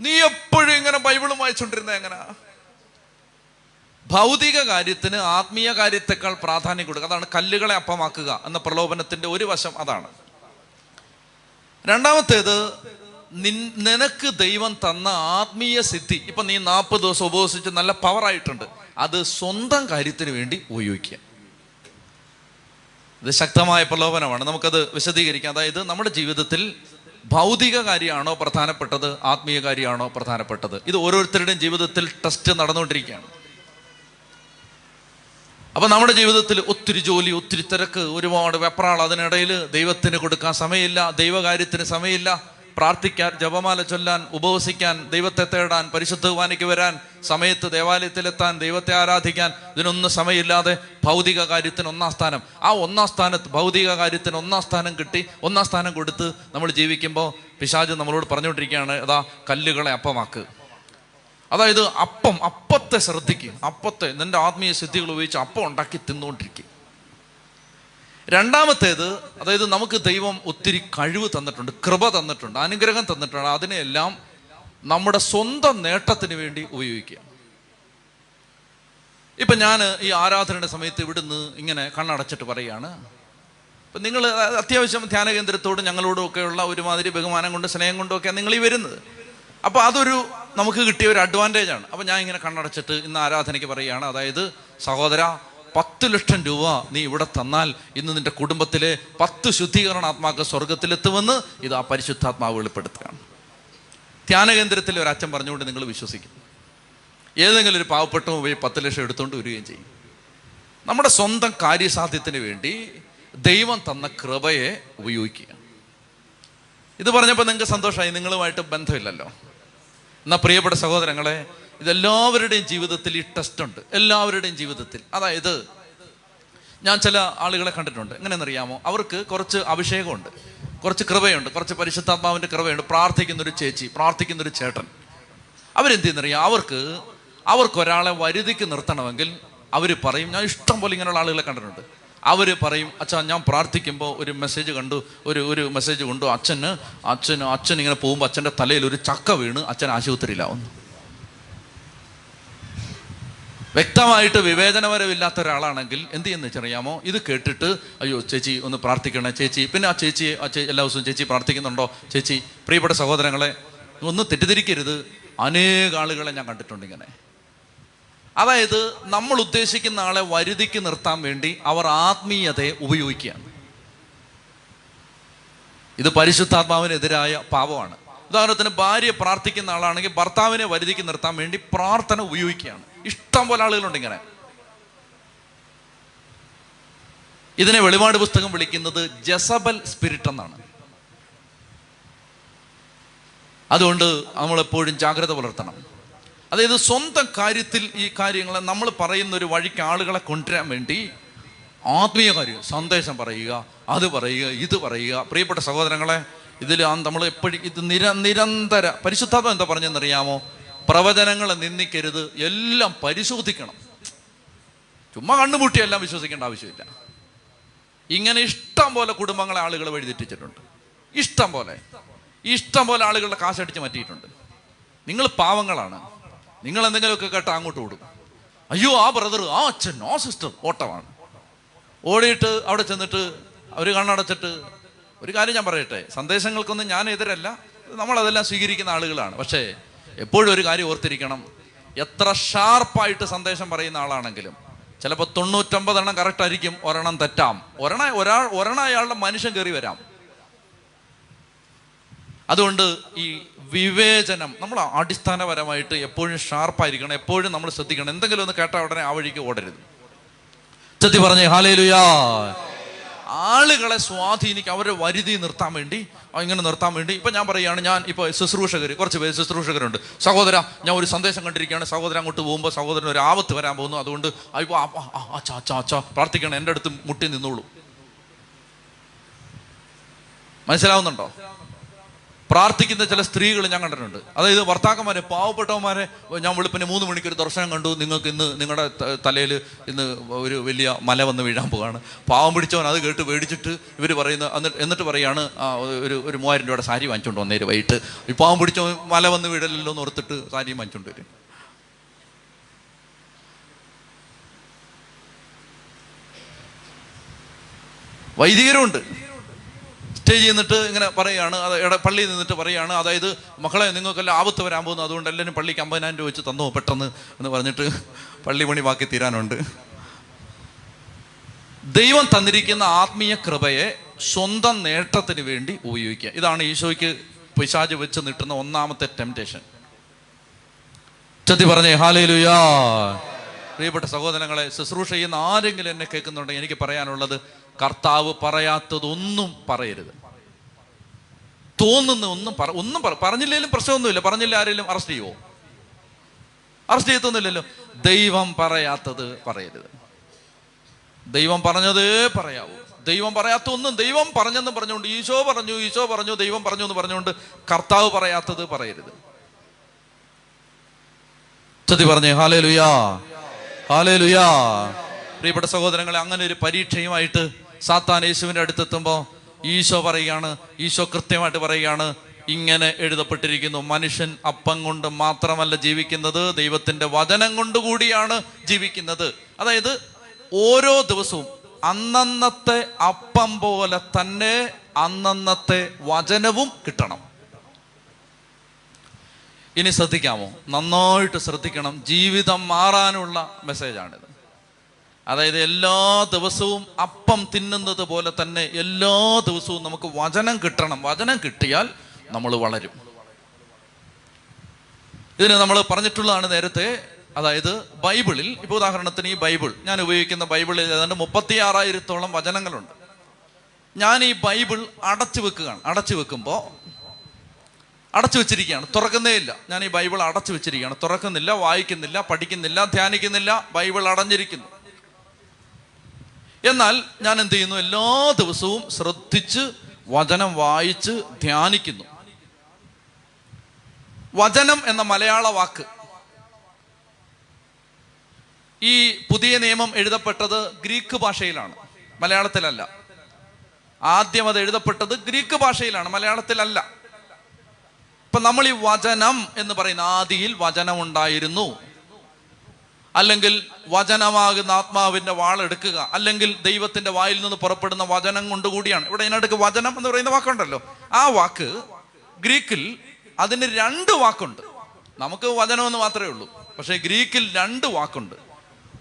നീ എപ്പോഴും ഇങ്ങനെ ബൈബിളും വായിച്ചുകൊണ്ടിരുന്ന എങ്ങനെ? ഭൗതിക കാര്യത്തിന് ആത്മീയ കാര്യത്തെക്കാൾ പ്രാധാന്യം കൊടുക്കുക. അതാണ് കല്ലുകളെ അപ്പമാക്കുക എന്ന പ്രലോഭനത്തിന്റെ ഒരു വശം അതാണ്. രണ്ടാമത്തേത് നിനക്ക് ദൈവം തന്ന ആത്മീയ സിദ്ധി. ഇപ്പൊ നീ നാൽപ്പത് ദിവസം ഉപവസിച്ച് നല്ല പവർ ആയിട്ടുണ്ട്. അത് സ്വന്തം കാര്യത്തിന് വേണ്ടി ഉപയോഗിക്കുക. ഇത് ശക്തമായ പ്രലോഭനമാണ്. നമുക്കത് വിശദീകരിക്കാം. അതായത് നമ്മുടെ ജീവിതത്തിൽ ഭൗതിക കാര്യമാണോ പ്രധാനപ്പെട്ടത്? ആത്മീയ കാര്യമാണോ പ്രധാനപ്പെട്ടത്? ഇത് ഓരോരുത്തരുടെയും ജീവിതത്തിൽ ടെസ്റ്റ് നടന്നുകൊണ്ടിരിക്കുകയാണ്. അപ്പം നമ്മുടെ ജീവിതത്തിൽ ഒത്തിരി ജോലി ഒത്തിരി തിരക്ക് ഒരുപാട് വെപ്രാൾ അതിനിടയിൽ ദൈവത്തിന് കൊടുക്കാൻ സമയമില്ല ദൈവകാര്യത്തിന് സമയമില്ല. പ്രാർത്ഥിക്കാൻ ജപമാല ചൊല്ലാൻ ഉപവസിക്കാൻ ദൈവത്തെ തേടാൻ പരിശുദ്ധ കുർബാനയ്ക്ക് വരാൻ സമയത്ത് ദേവാലയത്തിലെത്താൻ ദൈവത്തെ ആരാധിക്കാൻ ഇതിനൊന്നും സമയമില്ലാതെ ഭൗതിക കാര്യത്തിന് ഒന്നാം സ്ഥാനം. ആ ഒന്നാം സ്ഥാനത്ത് ഭൗതിക കാര്യത്തിന് ഒന്നാം സ്ഥാനം കിട്ടി ഒന്നാം സ്ഥാനം കൊടുത്ത് നമ്മൾ ജീവിക്കുമ്പോൾ പിശാജ് നമ്മളോട് പറഞ്ഞുകൊണ്ടിരിക്കുകയാണ് അതാ കല്ലുകളെ അപ്പമാക്ക്. അതായത് അപ്പം അപ്പത്തെ ശ്രദ്ധിക്കും അപ്പത്തെ നിന്റെ ആത്മീയ സിദ്ധികൾ ഉപയോഗിച്ച് അപ്പം ഉണ്ടാക്കി തിന്നുകൊണ്ടിരിക്കുക രണ്ടാമത്തേത് അതായത് നമുക്ക് ദൈവം ഒത്തിരി കഴിവ് തന്നിട്ടുണ്ട് കൃപ തന്നിട്ടുണ്ട് അനുഗ്രഹം തന്നിട്ടുണ്ട്. അതിനെയെല്ലാം നമ്മുടെ സ്വന്തം നേട്ടത്തിന് വേണ്ടി ഉപയോഗിക്കുക ഇപ്പം ഞാൻ ഈ ആരാധനയുടെ സമയത്ത് ഇവിടുന്ന് ഇങ്ങനെ കണ്ണടച്ചിട്ട് പറയുകയാണ്. ഇപ്പം നിങ്ങൾ അത്യാവശ്യം ധ്യാന കേന്ദ്രത്തോട് ഞങ്ങളോടും ഒക്കെയുള്ള ഒരുമാതിരി ബഹുമാനം കൊണ്ട് സ്നേഹം കൊണ്ടും ഒക്കെയാണ് നിങ്ങൾ ഈ വരുന്നത്. അപ്പോൾ അതൊരു നമുക്ക് കിട്ടിയ ഒരു അഡ്വാന്റേജ് ആണ്. അപ്പോൾ ഞാൻ ഇങ്ങനെ കണ്ണടച്ചിട്ട് ഇന്ന് ആരാധനയ്ക്ക് പറയുകയാണ്. അതായത് സഹോദര പത്ത് ലക്ഷം രൂപ നീ ഇവിടെ തന്നാൽ ഇന്ന് നിന്റെ കുടുംബത്തിലെ പത്ത് ശുദ്ധീകരണ ആത്മാക്കൾ സ്വർഗത്തിലെത്തുമെന്ന് ഇത് ആ പരിശുദ്ധാത്മാവ് വെളിപ്പെടുത്തുകയാണ്. ധ്യാന ഒരച്ഛൻ ഒരു പറഞ്ഞുകൊണ്ട് നിങ്ങൾ വിശ്വസിക്കും. ഏതെങ്കിലും ഒരു പാവപ്പെട്ട പോയി പത്ത് ലക്ഷം എടുത്തുകൊണ്ട് വരികയും ചെയ്യും. നമ്മുടെ സ്വന്തം കാര്യസാധ്യത്തിന് വേണ്ടി ദൈവം തന്ന കൃപയെ ഉപയോഗിക്കുക ഇത് പറഞ്ഞപ്പോൾ നിങ്ങൾക്ക് സന്തോഷമായി നിങ്ങളുമായിട്ട് ബന്ധമില്ലല്ലോ. എന്നാൽ പ്രിയപ്പെട്ട സഹോദരങ്ങളെ ഇതെല്ലാവരുടെയും ജീവിതത്തിൽ ഈ ടെസ്റ്റ് ഉണ്ട്. എല്ലാവരുടെയും ജീവിതത്തിൽ. അതായത് ഞാൻ ചില ആളുകളെ കണ്ടിട്ടുണ്ട്. എങ്ങനെയെന്നറിയാമോ? അവർക്ക് കുറച്ച് അഭിഷേകമുണ്ട്. കുറച്ച് കൃപയുണ്ട്. കുറച്ച് പരിശുദ്ധാത്മാവിന്റെ കൃപയുണ്ട്. പ്രാർത്ഥിക്കുന്നൊരു ചേച്ചി പ്രാർത്ഥിക്കുന്നൊരു ചേട്ടൻ. അവരെന്ത് ചെയ്യുന്നറിയാം അവർക്ക് അവർക്ക് ഒരാളെ വരുതിക്ക് നിർത്തണമെങ്കിൽ അവർ പറയും ഞാൻ ഇഷ്ടം പോലെ ഇങ്ങനെയുള്ള ആളുകളെ കണ്ടിട്ടുണ്ട്. അവർ പറയും അച്ഛാ ഞാൻ പ്രാർത്ഥിക്കുമ്പോൾ ഒരു മെസ്സേജ് കണ്ടു ഒരു ഒരു മെസ്സേജ് കൊണ്ടു അച്ഛന് അച്ഛന് അച്ഛൻ ഇങ്ങനെ പോകുമ്പോൾ അച്ഛന്റെ തലയിൽ ഒരു ചക്ക വീണ് അച്ഛൻ ആശുപത്രിയിലാവുന്നു. വ്യക്തമായിട്ട് വിവേചനപരമില്ലാത്ത ഒരാളാണെങ്കിൽ എന്ത് ചെയ്യുന്ന വെച്ചറിയാമോ? ഇത് കേട്ടിട്ട് അയ്യോ ചേച്ചി ഒന്ന് പ്രാർത്ഥിക്കണേ ചേച്ചി. പിന്നെ ആ ചേച്ചി ആ ചേ എല്ലാ ദിവസവും ചേച്ചി പ്രാർത്ഥിക്കുന്നുണ്ടോ? ചേച്ചി പ്രിയപ്പെട്ട സഹോദരങ്ങളെ ഒന്ന് തെറ്റിദ്ധരിക്കരുത്. അനേക ആളുകളെ ഞാൻ കണ്ടിട്ടുണ്ട് ഇങ്ങനെ. അതായത് നമ്മൾ ഉദ്ദേശിക്കുന്ന ആളെ വരുതിക്ക് നിർത്താൻ വേണ്ടി അവർ ആത്മീയതയെ ഉപയോഗിക്കുകയാണ്. ഇത് പരിശുദ്ധാത്മാവിനെതിരായ പാപമാണ്. ഉദാഹരണത്തിന് ഭാര്യ പ്രാർത്ഥിക്കുന്ന ആളാണെങ്കിൽ ഭർത്താവിനെ വരുതിക്ക് നിർത്താൻ വേണ്ടി പ്രാർത്ഥന ഉപയോഗിക്കുകയാണ്. ഇഷ്ടം പോലെ ആളുകളുണ്ട് ഇങ്ങനെ. ഇതിനെ വെളിപാട് പുസ്തകം വിളിക്കുന്നത് ജസബൽ സ്പിരിറ്റ് എന്നാണ്. അതുകൊണ്ട് നമ്മളെപ്പോഴും ജാഗ്രത പുലർത്തണം. അതായത് സ്വന്തം കാര്യത്തിൽ ഈ കാര്യങ്ങളെ നമ്മൾ പറയുന്ന ഒരു വഴിക്ക് ആളുകളെ കൊണ്ടുവരാൻ വേണ്ടി ആത്മീയ കാര്യം സന്ദേശം പറയുക അത് പറയുക ഇത് പറയുക. പ്രിയപ്പെട്ട സഹോദരങ്ങളെ ഇതിൽ നമ്മൾ എപ്പോഴും ഇത് നിര നിരന്തര പരിശുദ്ധാത്മ എന്താ പറഞ്ഞെന്നറിയാമോ പ്രവചനങ്ങളെ നിന്ദിക്കരുത് എല്ലാം പരിശോധിക്കണം. ചുമ്മാ കണ്ണുമുട്ടി എല്ലാം വിശ്വസിക്കേണ്ട ആവശ്യമില്ല. ഇങ്ങനെ ഇഷ്ടം പോലെ കുടുംബങ്ങളെ ആളുകൾ വഴിതെറ്റിച്ചിട്ടുണ്ട്. ഇഷ്ടം പോലെ. ഇഷ്ടം പോലെ ആളുകളുടെ കാശടിച്ച് മാറ്റിയിട്ടുണ്ട്. നിങ്ങൾ പാവങ്ങളാണ്. നിങ്ങൾ എന്തെങ്കിലുമൊക്കെ കേട്ട അങ്ങോട്ട് ഓടും. അയ്യോ ആ ബ്രദർ ആ അച്ഛൻ ആ സിസ്റ്റർ ഓട്ടമാണ്. ഓടിയിട്ട് അവിടെ ചെന്നിട്ട് അവർ കണ്ണടച്ചിട്ട് ഒരു കാര്യം ഞാൻ പറയട്ടെ സന്ദേശങ്ങൾക്കൊന്നും ഞാൻ എതിരല്ല. നമ്മളതെല്ലാം സ്വീകരിക്കുന്ന ആളുകളാണ്. പക്ഷേ എപ്പോഴും ഒരു കാര്യം ഓർത്തിരിക്കണം. എത്ര ഷാർപ്പായിട്ട് സന്ദേശം പറയുന്ന ആളാണെങ്കിലും ചിലപ്പോൾ തൊണ്ണൂറ്റൊമ്പതെണ്ണം കറക്റ്റ് ആയിരിക്കും ഒരെണ്ണം തെറ്റാം. ഒരെണ്ണ ഒരാൾ ഒരെണ്ണം അയാളുടെ മനുഷ്യൻ കയറി വരാം. അതുകൊണ്ട് ഈ വിവേചനം നമ്മൾ അടിസ്ഥാനപരമായിട്ട് എപ്പോഴും ഷാർപ്പായിരിക്കണം എപ്പോഴും നമ്മൾ ശ്രദ്ധിക്കണം. എന്തെങ്കിലും ഒന്ന് കേട്ടാൽ ഉടനെ ആ വഴിക്ക് ഓടരുത്. ചെത്തി പറഞ്ഞേ ഹാലേലുയാ. ആളുകളെ സ്വാധീനിക്കുക അവരെ വരുതി നിർത്താൻ വേണ്ടി ഇങ്ങനെ നിർത്താൻ വേണ്ടി. ഇപ്പം ഞാൻ പറയുകയാണ് ഞാൻ ഇപ്പോൾ ശുശ്രൂഷകർ കുറച്ച് പേര് ശുശ്രൂഷകരുണ്ട്. സഹോദര ഞാൻ ഒരു സന്ദേശം കണ്ടിരിക്കുകയാണ് സഹോദരൻ അങ്ങോട്ട് പോകുമ്പോൾ സഹോദരൻ ഒരു ആപത്ത് വരാൻ പോകുന്നു. അതുകൊണ്ട് ഇപ്പോൾ അച്ഛാ അച്ഛാ അച്ഛാ പ്രാർത്ഥിക്കണം എന്റെ അടുത്ത് മുട്ടി നിന്നോളൂ. മനസ്സിലാവുന്നുണ്ടോ? പ്രാർത്ഥിക്കുന്ന ചില സ്ത്രീകൾ ഞാൻ കണ്ടിട്ടുണ്ട്. അതായത് ഭർത്താക്കന്മാരെ പാവപ്പെട്ടവന്മാരെ ഞാൻ വെളുപ്പിന് മൂന്ന് മണിക്കൊരു ദർശനം കണ്ടു. നിങ്ങൾക്ക് ഇന്ന് നിങ്ങളുടെ തലയിൽ ഇന്ന് ഒരു വലിയ മല വന്ന് വീഴാൻ പോവാണ്. പാവം പിടിച്ചവൻ അത് കേട്ട് പേടിച്ചിട്ട് ഇവർ പറയുന്ന എന്നിട്ട് എന്നിട്ട് പറയാണ് ഒരു ഒരു മൂവായിരം രൂപയുടെ സാരി വാങ്ങിച്ചുകൊണ്ട് വന്നേര് വൈകിട്ട്. ഈ പാവം പിടിച്ചവൻ മല വന്ന് വീഴലല്ലോ എന്ന് ഓർത്തിട്ട് സാരി വാങ്ങിച്ചുകൊണ്ട് വരും. വൈദികരുമുണ്ട്. സ്റ്റേജിൽ നിന്നിട്ട് ഇങ്ങനെ പറയുകയാണ് അത് പള്ളിയിൽ നിന്നിട്ട് പറയുകയാണ് അതായത് മക്കളെ നിങ്ങൾക്കെല്ലാം ആപത്ത് വരാൻ പോകുന്നു അതുകൊണ്ട് എല്ലാവരും പള്ളിക്ക് അമ്പതിനായിരം രൂപ വെച്ച് തന്നോ പെട്ടെന്ന് എന്ന് പറഞ്ഞിട്ട് പള്ളി പണി ബാക്കി തീരാനുണ്ട്. ദൈവം തന്നിരിക്കുന്ന ആത്മീയ കൃപയെ സ്വന്തം നേട്ടത്തിന് വേണ്ടി ഉപയോഗിക്കുക. ഇതാണ് ഈശോയ്ക്ക് പിശാജ് വെച്ച് നീട്ടുന്ന ഒന്നാമത്തെ ടെംപ്റ്റേഷൻ ചത്തി പറഞ്ഞേ ഹാലയിലുയാ പ്രിയപ്പെട്ട സഹോദരങ്ങളെ ശുശ്രൂഷ ചെയ്യുന്ന ആരെങ്കിലും എന്നെ കേൾക്കുന്നുണ്ടെങ്കിൽ എനിക്ക് പറയാനുള്ളത് കർത്താവ് പറയാത്തതൊന്നും പറയരുത്. തോന്നുന്ന ഒന്നും പറ ഒന്നും പറ പറഞ്ഞില്ലെങ്കിലും പ്രശ്നമൊന്നുമില്ല. പറഞ്ഞില്ല ആരെങ്കിലും അറസ്റ്റ് ചെയ്യുമോ അറസ്റ്റ് ചെയ്യത്തൊന്നുമില്ലല്ലോ. ദൈവം പറയാത്തത് പറയരുത്. ദൈവം പറഞ്ഞതേ പറയാവൂ. ദൈവം പറയാത്ത ഒന്നും ദൈവം പറഞ്ഞെന്ന് പറഞ്ഞുകൊണ്ട് ഈശോ പറഞ്ഞു ഈശോ പറഞ്ഞു ദൈവം പറഞ്ഞു എന്ന് പറഞ്ഞുകൊണ്ട് കർത്താവ് പറയാത്തത് പറയരുത്. ചതി പറഞ്ഞേ ഹാലേ ലുയാ ഹാലേ ലുയാ പ്രിയപ്പെട്ട സഹോദരങ്ങളെ അങ്ങനെ ഒരു പരീക്ഷയുമായിട്ട് സാത്താൻ യേശുവിന്റെ അടുത്തെത്തുമ്പോൾ ഈശോ പറയുകയാണ് ഈശോ കൃത്യമായിട്ട് പറയുകയാണ് ഇങ്ങനെ എഴുതപ്പെട്ടിരിക്കുന്നു മനുഷ്യൻ അപ്പം കൊണ്ട് മാത്രമല്ല ജീവിക്കുന്നത് ദൈവത്തിന്റെ വചനം കൊണ്ട് കൂടിയാണ് ജീവിക്കുന്നത്. അതായത് ഓരോ ദിവസവും അന്നന്നത്തെ അപ്പം പോലെ തന്നെ അന്നന്നത്തെ വചനവും കിട്ടണം. ഇനി ശ്രദ്ധിക്കാമോ? നന്നായിട്ട് ശ്രദ്ധിക്കണം. ജീവിതം മാറാനുള്ള മെസ്സേജാണിത്. അതായത് എല്ലാ ദിവസവും അപ്പം തിന്നുന്നത് പോലെ തന്നെ എല്ലാ ദിവസവും നമുക്ക് വചനം കിട്ടണം. വചനം കിട്ടിയാൽ നമ്മൾ വളരും. ഇതിന് നമ്മൾ പറഞ്ഞിട്ടുള്ളതാണ് നേരത്തെ അതായത് ബൈബിളിൽ ഇപ്പോൾ ഉദാഹരണത്തിന് ഈ ബൈബിൾ ഞാൻ ഉപയോഗിക്കുന്ന ബൈബിളിൽ ഏതാണ്ട് മുപ്പത്തി ആറായിരത്തോളം വചനങ്ങളുണ്ട്. ഞാൻ ഈ ബൈബിൾ അടച്ചു വെക്കുകയാണ്. അടച്ചു വെക്കുമ്പോൾ അടച്ചു വെച്ചിരിക്കുകയാണ്. തുറക്കുന്നേ ഇല്ല. ഞാൻ ഈ ബൈബിൾ അടച്ചു വെച്ചിരിക്കുകയാണ്. തുറക്കുന്നില്ല വായിക്കുന്നില്ല പഠിക്കുന്നില്ല ധ്യാനിക്കുന്നില്ല ബൈബിൾ അടഞ്ഞിരിക്കുന്നു. എന്നാൽ ഞാൻ എന്ത് ചെയ്യുന്നു? എല്ലാ ദിവസവും ശ്രദ്ധിച്ച് വചനം വായിച്ച് ധ്യാനിക്കുന്നു. വചനം എന്ന മലയാള വാക്ക്. ഈ പുതിയ നിയമം എഴുതപ്പെട്ടത് ഗ്രീക്ക് ഭാഷയിലാണ്. മലയാളത്തിലല്ല. ആദ്യം അത് എഴുതപ്പെട്ടത് ഗ്രീക്ക് ഭാഷയിലാണ്. മലയാളത്തിലല്ല. ഇപ്പൊ നമ്മൾ ഈ വചനം എന്ന് പറയുന്ന ആദിയിൽ വചനം ഉണ്ടായിരുന്നു. അല്ലെങ്കിൽ വചനമാകുന്ന ആത്മാവിന്റെ വാളെടുക്കുക അല്ലെങ്കിൽ ദൈവത്തിന്റെ വായിൽ നിന്ന് പുറപ്പെടുന്ന വചനം കൊണ്ടുകൂടിയാണ് ഇവിടെ ഇതിനടുക്ക് വചനം എന്ന് പറയുന്ന വാക്കുണ്ടല്ലോ. ആ വാക്ക് ഗ്രീക്കിൽ അതിന് രണ്ട് വാക്കുണ്ട്. നമുക്ക് വചനം എന്ന് മാത്രമേ ഉള്ളൂ. പക്ഷേ ഗ്രീക്കിൽ രണ്ട് വാക്കുണ്ട്.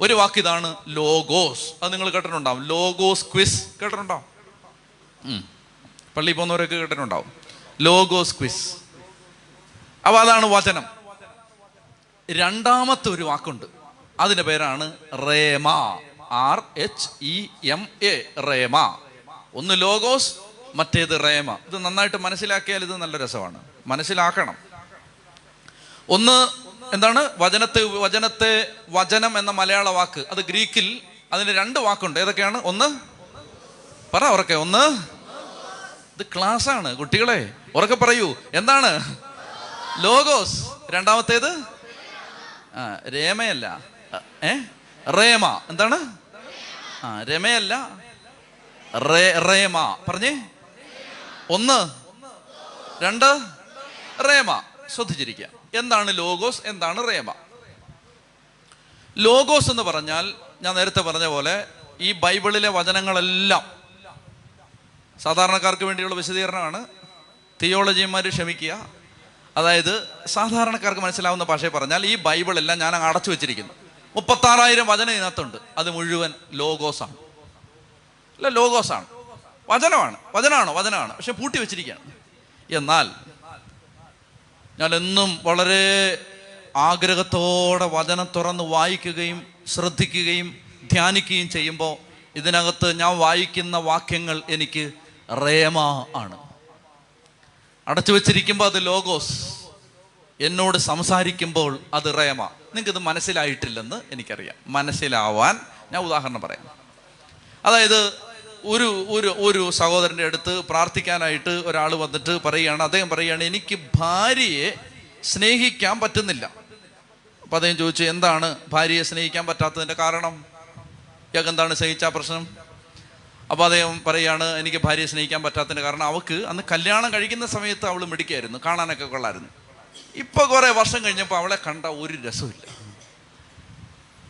ഒരു വാക്ക് ഇതാണ് ലോഗോസ്. അത് നിങ്ങൾ കേട്ടിട്ടുണ്ടാവും. Logos quiz. കേട്ടിട്ടുണ്ടാവും? പള്ളി പോകുന്നവരൊക്കെ കേട്ടിട്ടുണ്ടാവും. Logos quiz. അപ്പൊ അതാണ് വചനം. രണ്ടാമത്തെ ഒരു വാക്കുണ്ട്. അതിന്റെ പേരാണ് rhema. R H E M A rhema. ഒന്ന് ലോഗോസ് മറ്റേത് റേമ. ഇത് നന്നായിട്ട് മനസ്സിലാക്കിയാൽ ഇത് നല്ല രസമാണ്. മനസ്സിലാക്കണം. ഒന്ന് എന്താണ്? വചനത്തെ വചനത്തെ വചനം എന്ന മലയാള വാക്ക്. അത് ഗ്രീക്കിൽ അതിന് രണ്ട് വാക്കുണ്ട്. ഏതൊക്കെയാണ്? ഒന്ന് പറ ഉറക്കെ. ഒന്ന് ഇത് ക്ലാസ് ആണ് കുട്ടികളെ ഉറക്കെ പറയൂ. എന്താണ്? ലോഗോസ്. രണ്ടാമത്തേത്? ആ രേമയല്ല. ഏ? റേമ. എന്താണ്? ആ രമയല്ല. റേമ. പറഞ്ഞേ. ഒന്ന്. രണ്ട്. റേമ. ശ്രദ്ധിച്ചിരിക്കുക. എന്താണ് ലോഗോസ്? എന്താണ് റേമ? ലോഗോസ് എന്ന് പറഞ്ഞാൽ ഞാൻ നേരത്തെ പറഞ്ഞ പോലെ ഈ ബൈബിളിലെ വചനങ്ങളെല്ലാം സാധാരണക്കാർക്ക് വേണ്ടിയുള്ള വിശദീകരണമാണ്. തിയോളജിമാർ ക്ഷമിക്കുക. അതായത് സാധാരണക്കാർക്ക് മനസ്സിലാവുന്ന ഭാഷയിൽ പറഞ്ഞാൽ ഈ ബൈബിളെല്ലാം ഞാൻ അടച്ചു വെച്ചിരിക്കുന്നു. മുപ്പത്താറായിരം വചനം ഇതിനകത്തുണ്ട്. അത് മുഴുവൻ ലോഗോസാണ്. അല്ല ലോഗോസാണ്. വചനമാണ്. വചനമാണോ വചനമാണ് പക്ഷെ പൂട്ടി വെച്ചിരിക്കുകയാണ്. എന്നാൽ ഞാൻ എന്നും വളരെ ആഗ്രഹത്തോടെ വചനം തുറന്ന് വായിക്കുകയും ശ്രദ്ധിക്കുകയും ധ്യാനിക്കുകയും ചെയ്യുമ്പോൾ ഇതിനകത്ത് ഞാൻ വായിക്കുന്ന വാക്യങ്ങൾ എനിക്ക് റേമ ആണ്. അടച്ചു വെച്ചിരിക്കുമ്പോൾ അത് ലോഗോസ്. എന്നോട് സംസാരിക്കുമ്പോൾ അത് റേമ. നിങ്ങൾക്ക് ഇത് മനസ്സിലായിട്ടില്ലെന്ന് എനിക്കറിയാം. മനസ്സിലാവാൻ ഞാൻ ഉദാഹരണം പറയാം. അതായത് ഒരു ഒരു ഒരു സഹോദരന്റെ അടുത്ത് പ്രാർത്ഥിക്കാനായിട്ട് ഒരാൾ വന്നിട്ട് പറയുകയാണ് അദ്ദേഹം പറയുകയാണ് എനിക്ക് ഭാര്യയെ സ്നേഹിക്കാൻ പറ്റുന്നില്ല. അപ്പം അദ്ദേഹം ചോദിച്ചു എന്താണ് ഭാര്യയെ സ്നേഹിക്കാൻ പറ്റാത്തതിന്റെ കാരണം? ഇയാൾക്ക് എന്താണ് സ്നേഹിച്ച പ്രശ്നം? അപ്പോൾ അദ്ദേഹം പറയുകയാണ് എനിക്ക് ഭാര്യയെ സ്നേഹിക്കാൻ പറ്റാത്തതിന്റെ കാരണം അവൾക്ക് അന്ന് കല്യാണം കഴിക്കുന്ന സമയത്ത് അവൾ മിടിക്കായിരുന്നു കാണാനൊക്കെ കൊള്ളായിരുന്നു ഇപ്പോൾ കുറേ വർഷം കഴിഞ്ഞപ്പോൾ അവളെ കണ്ട ഒരു രസമില്ല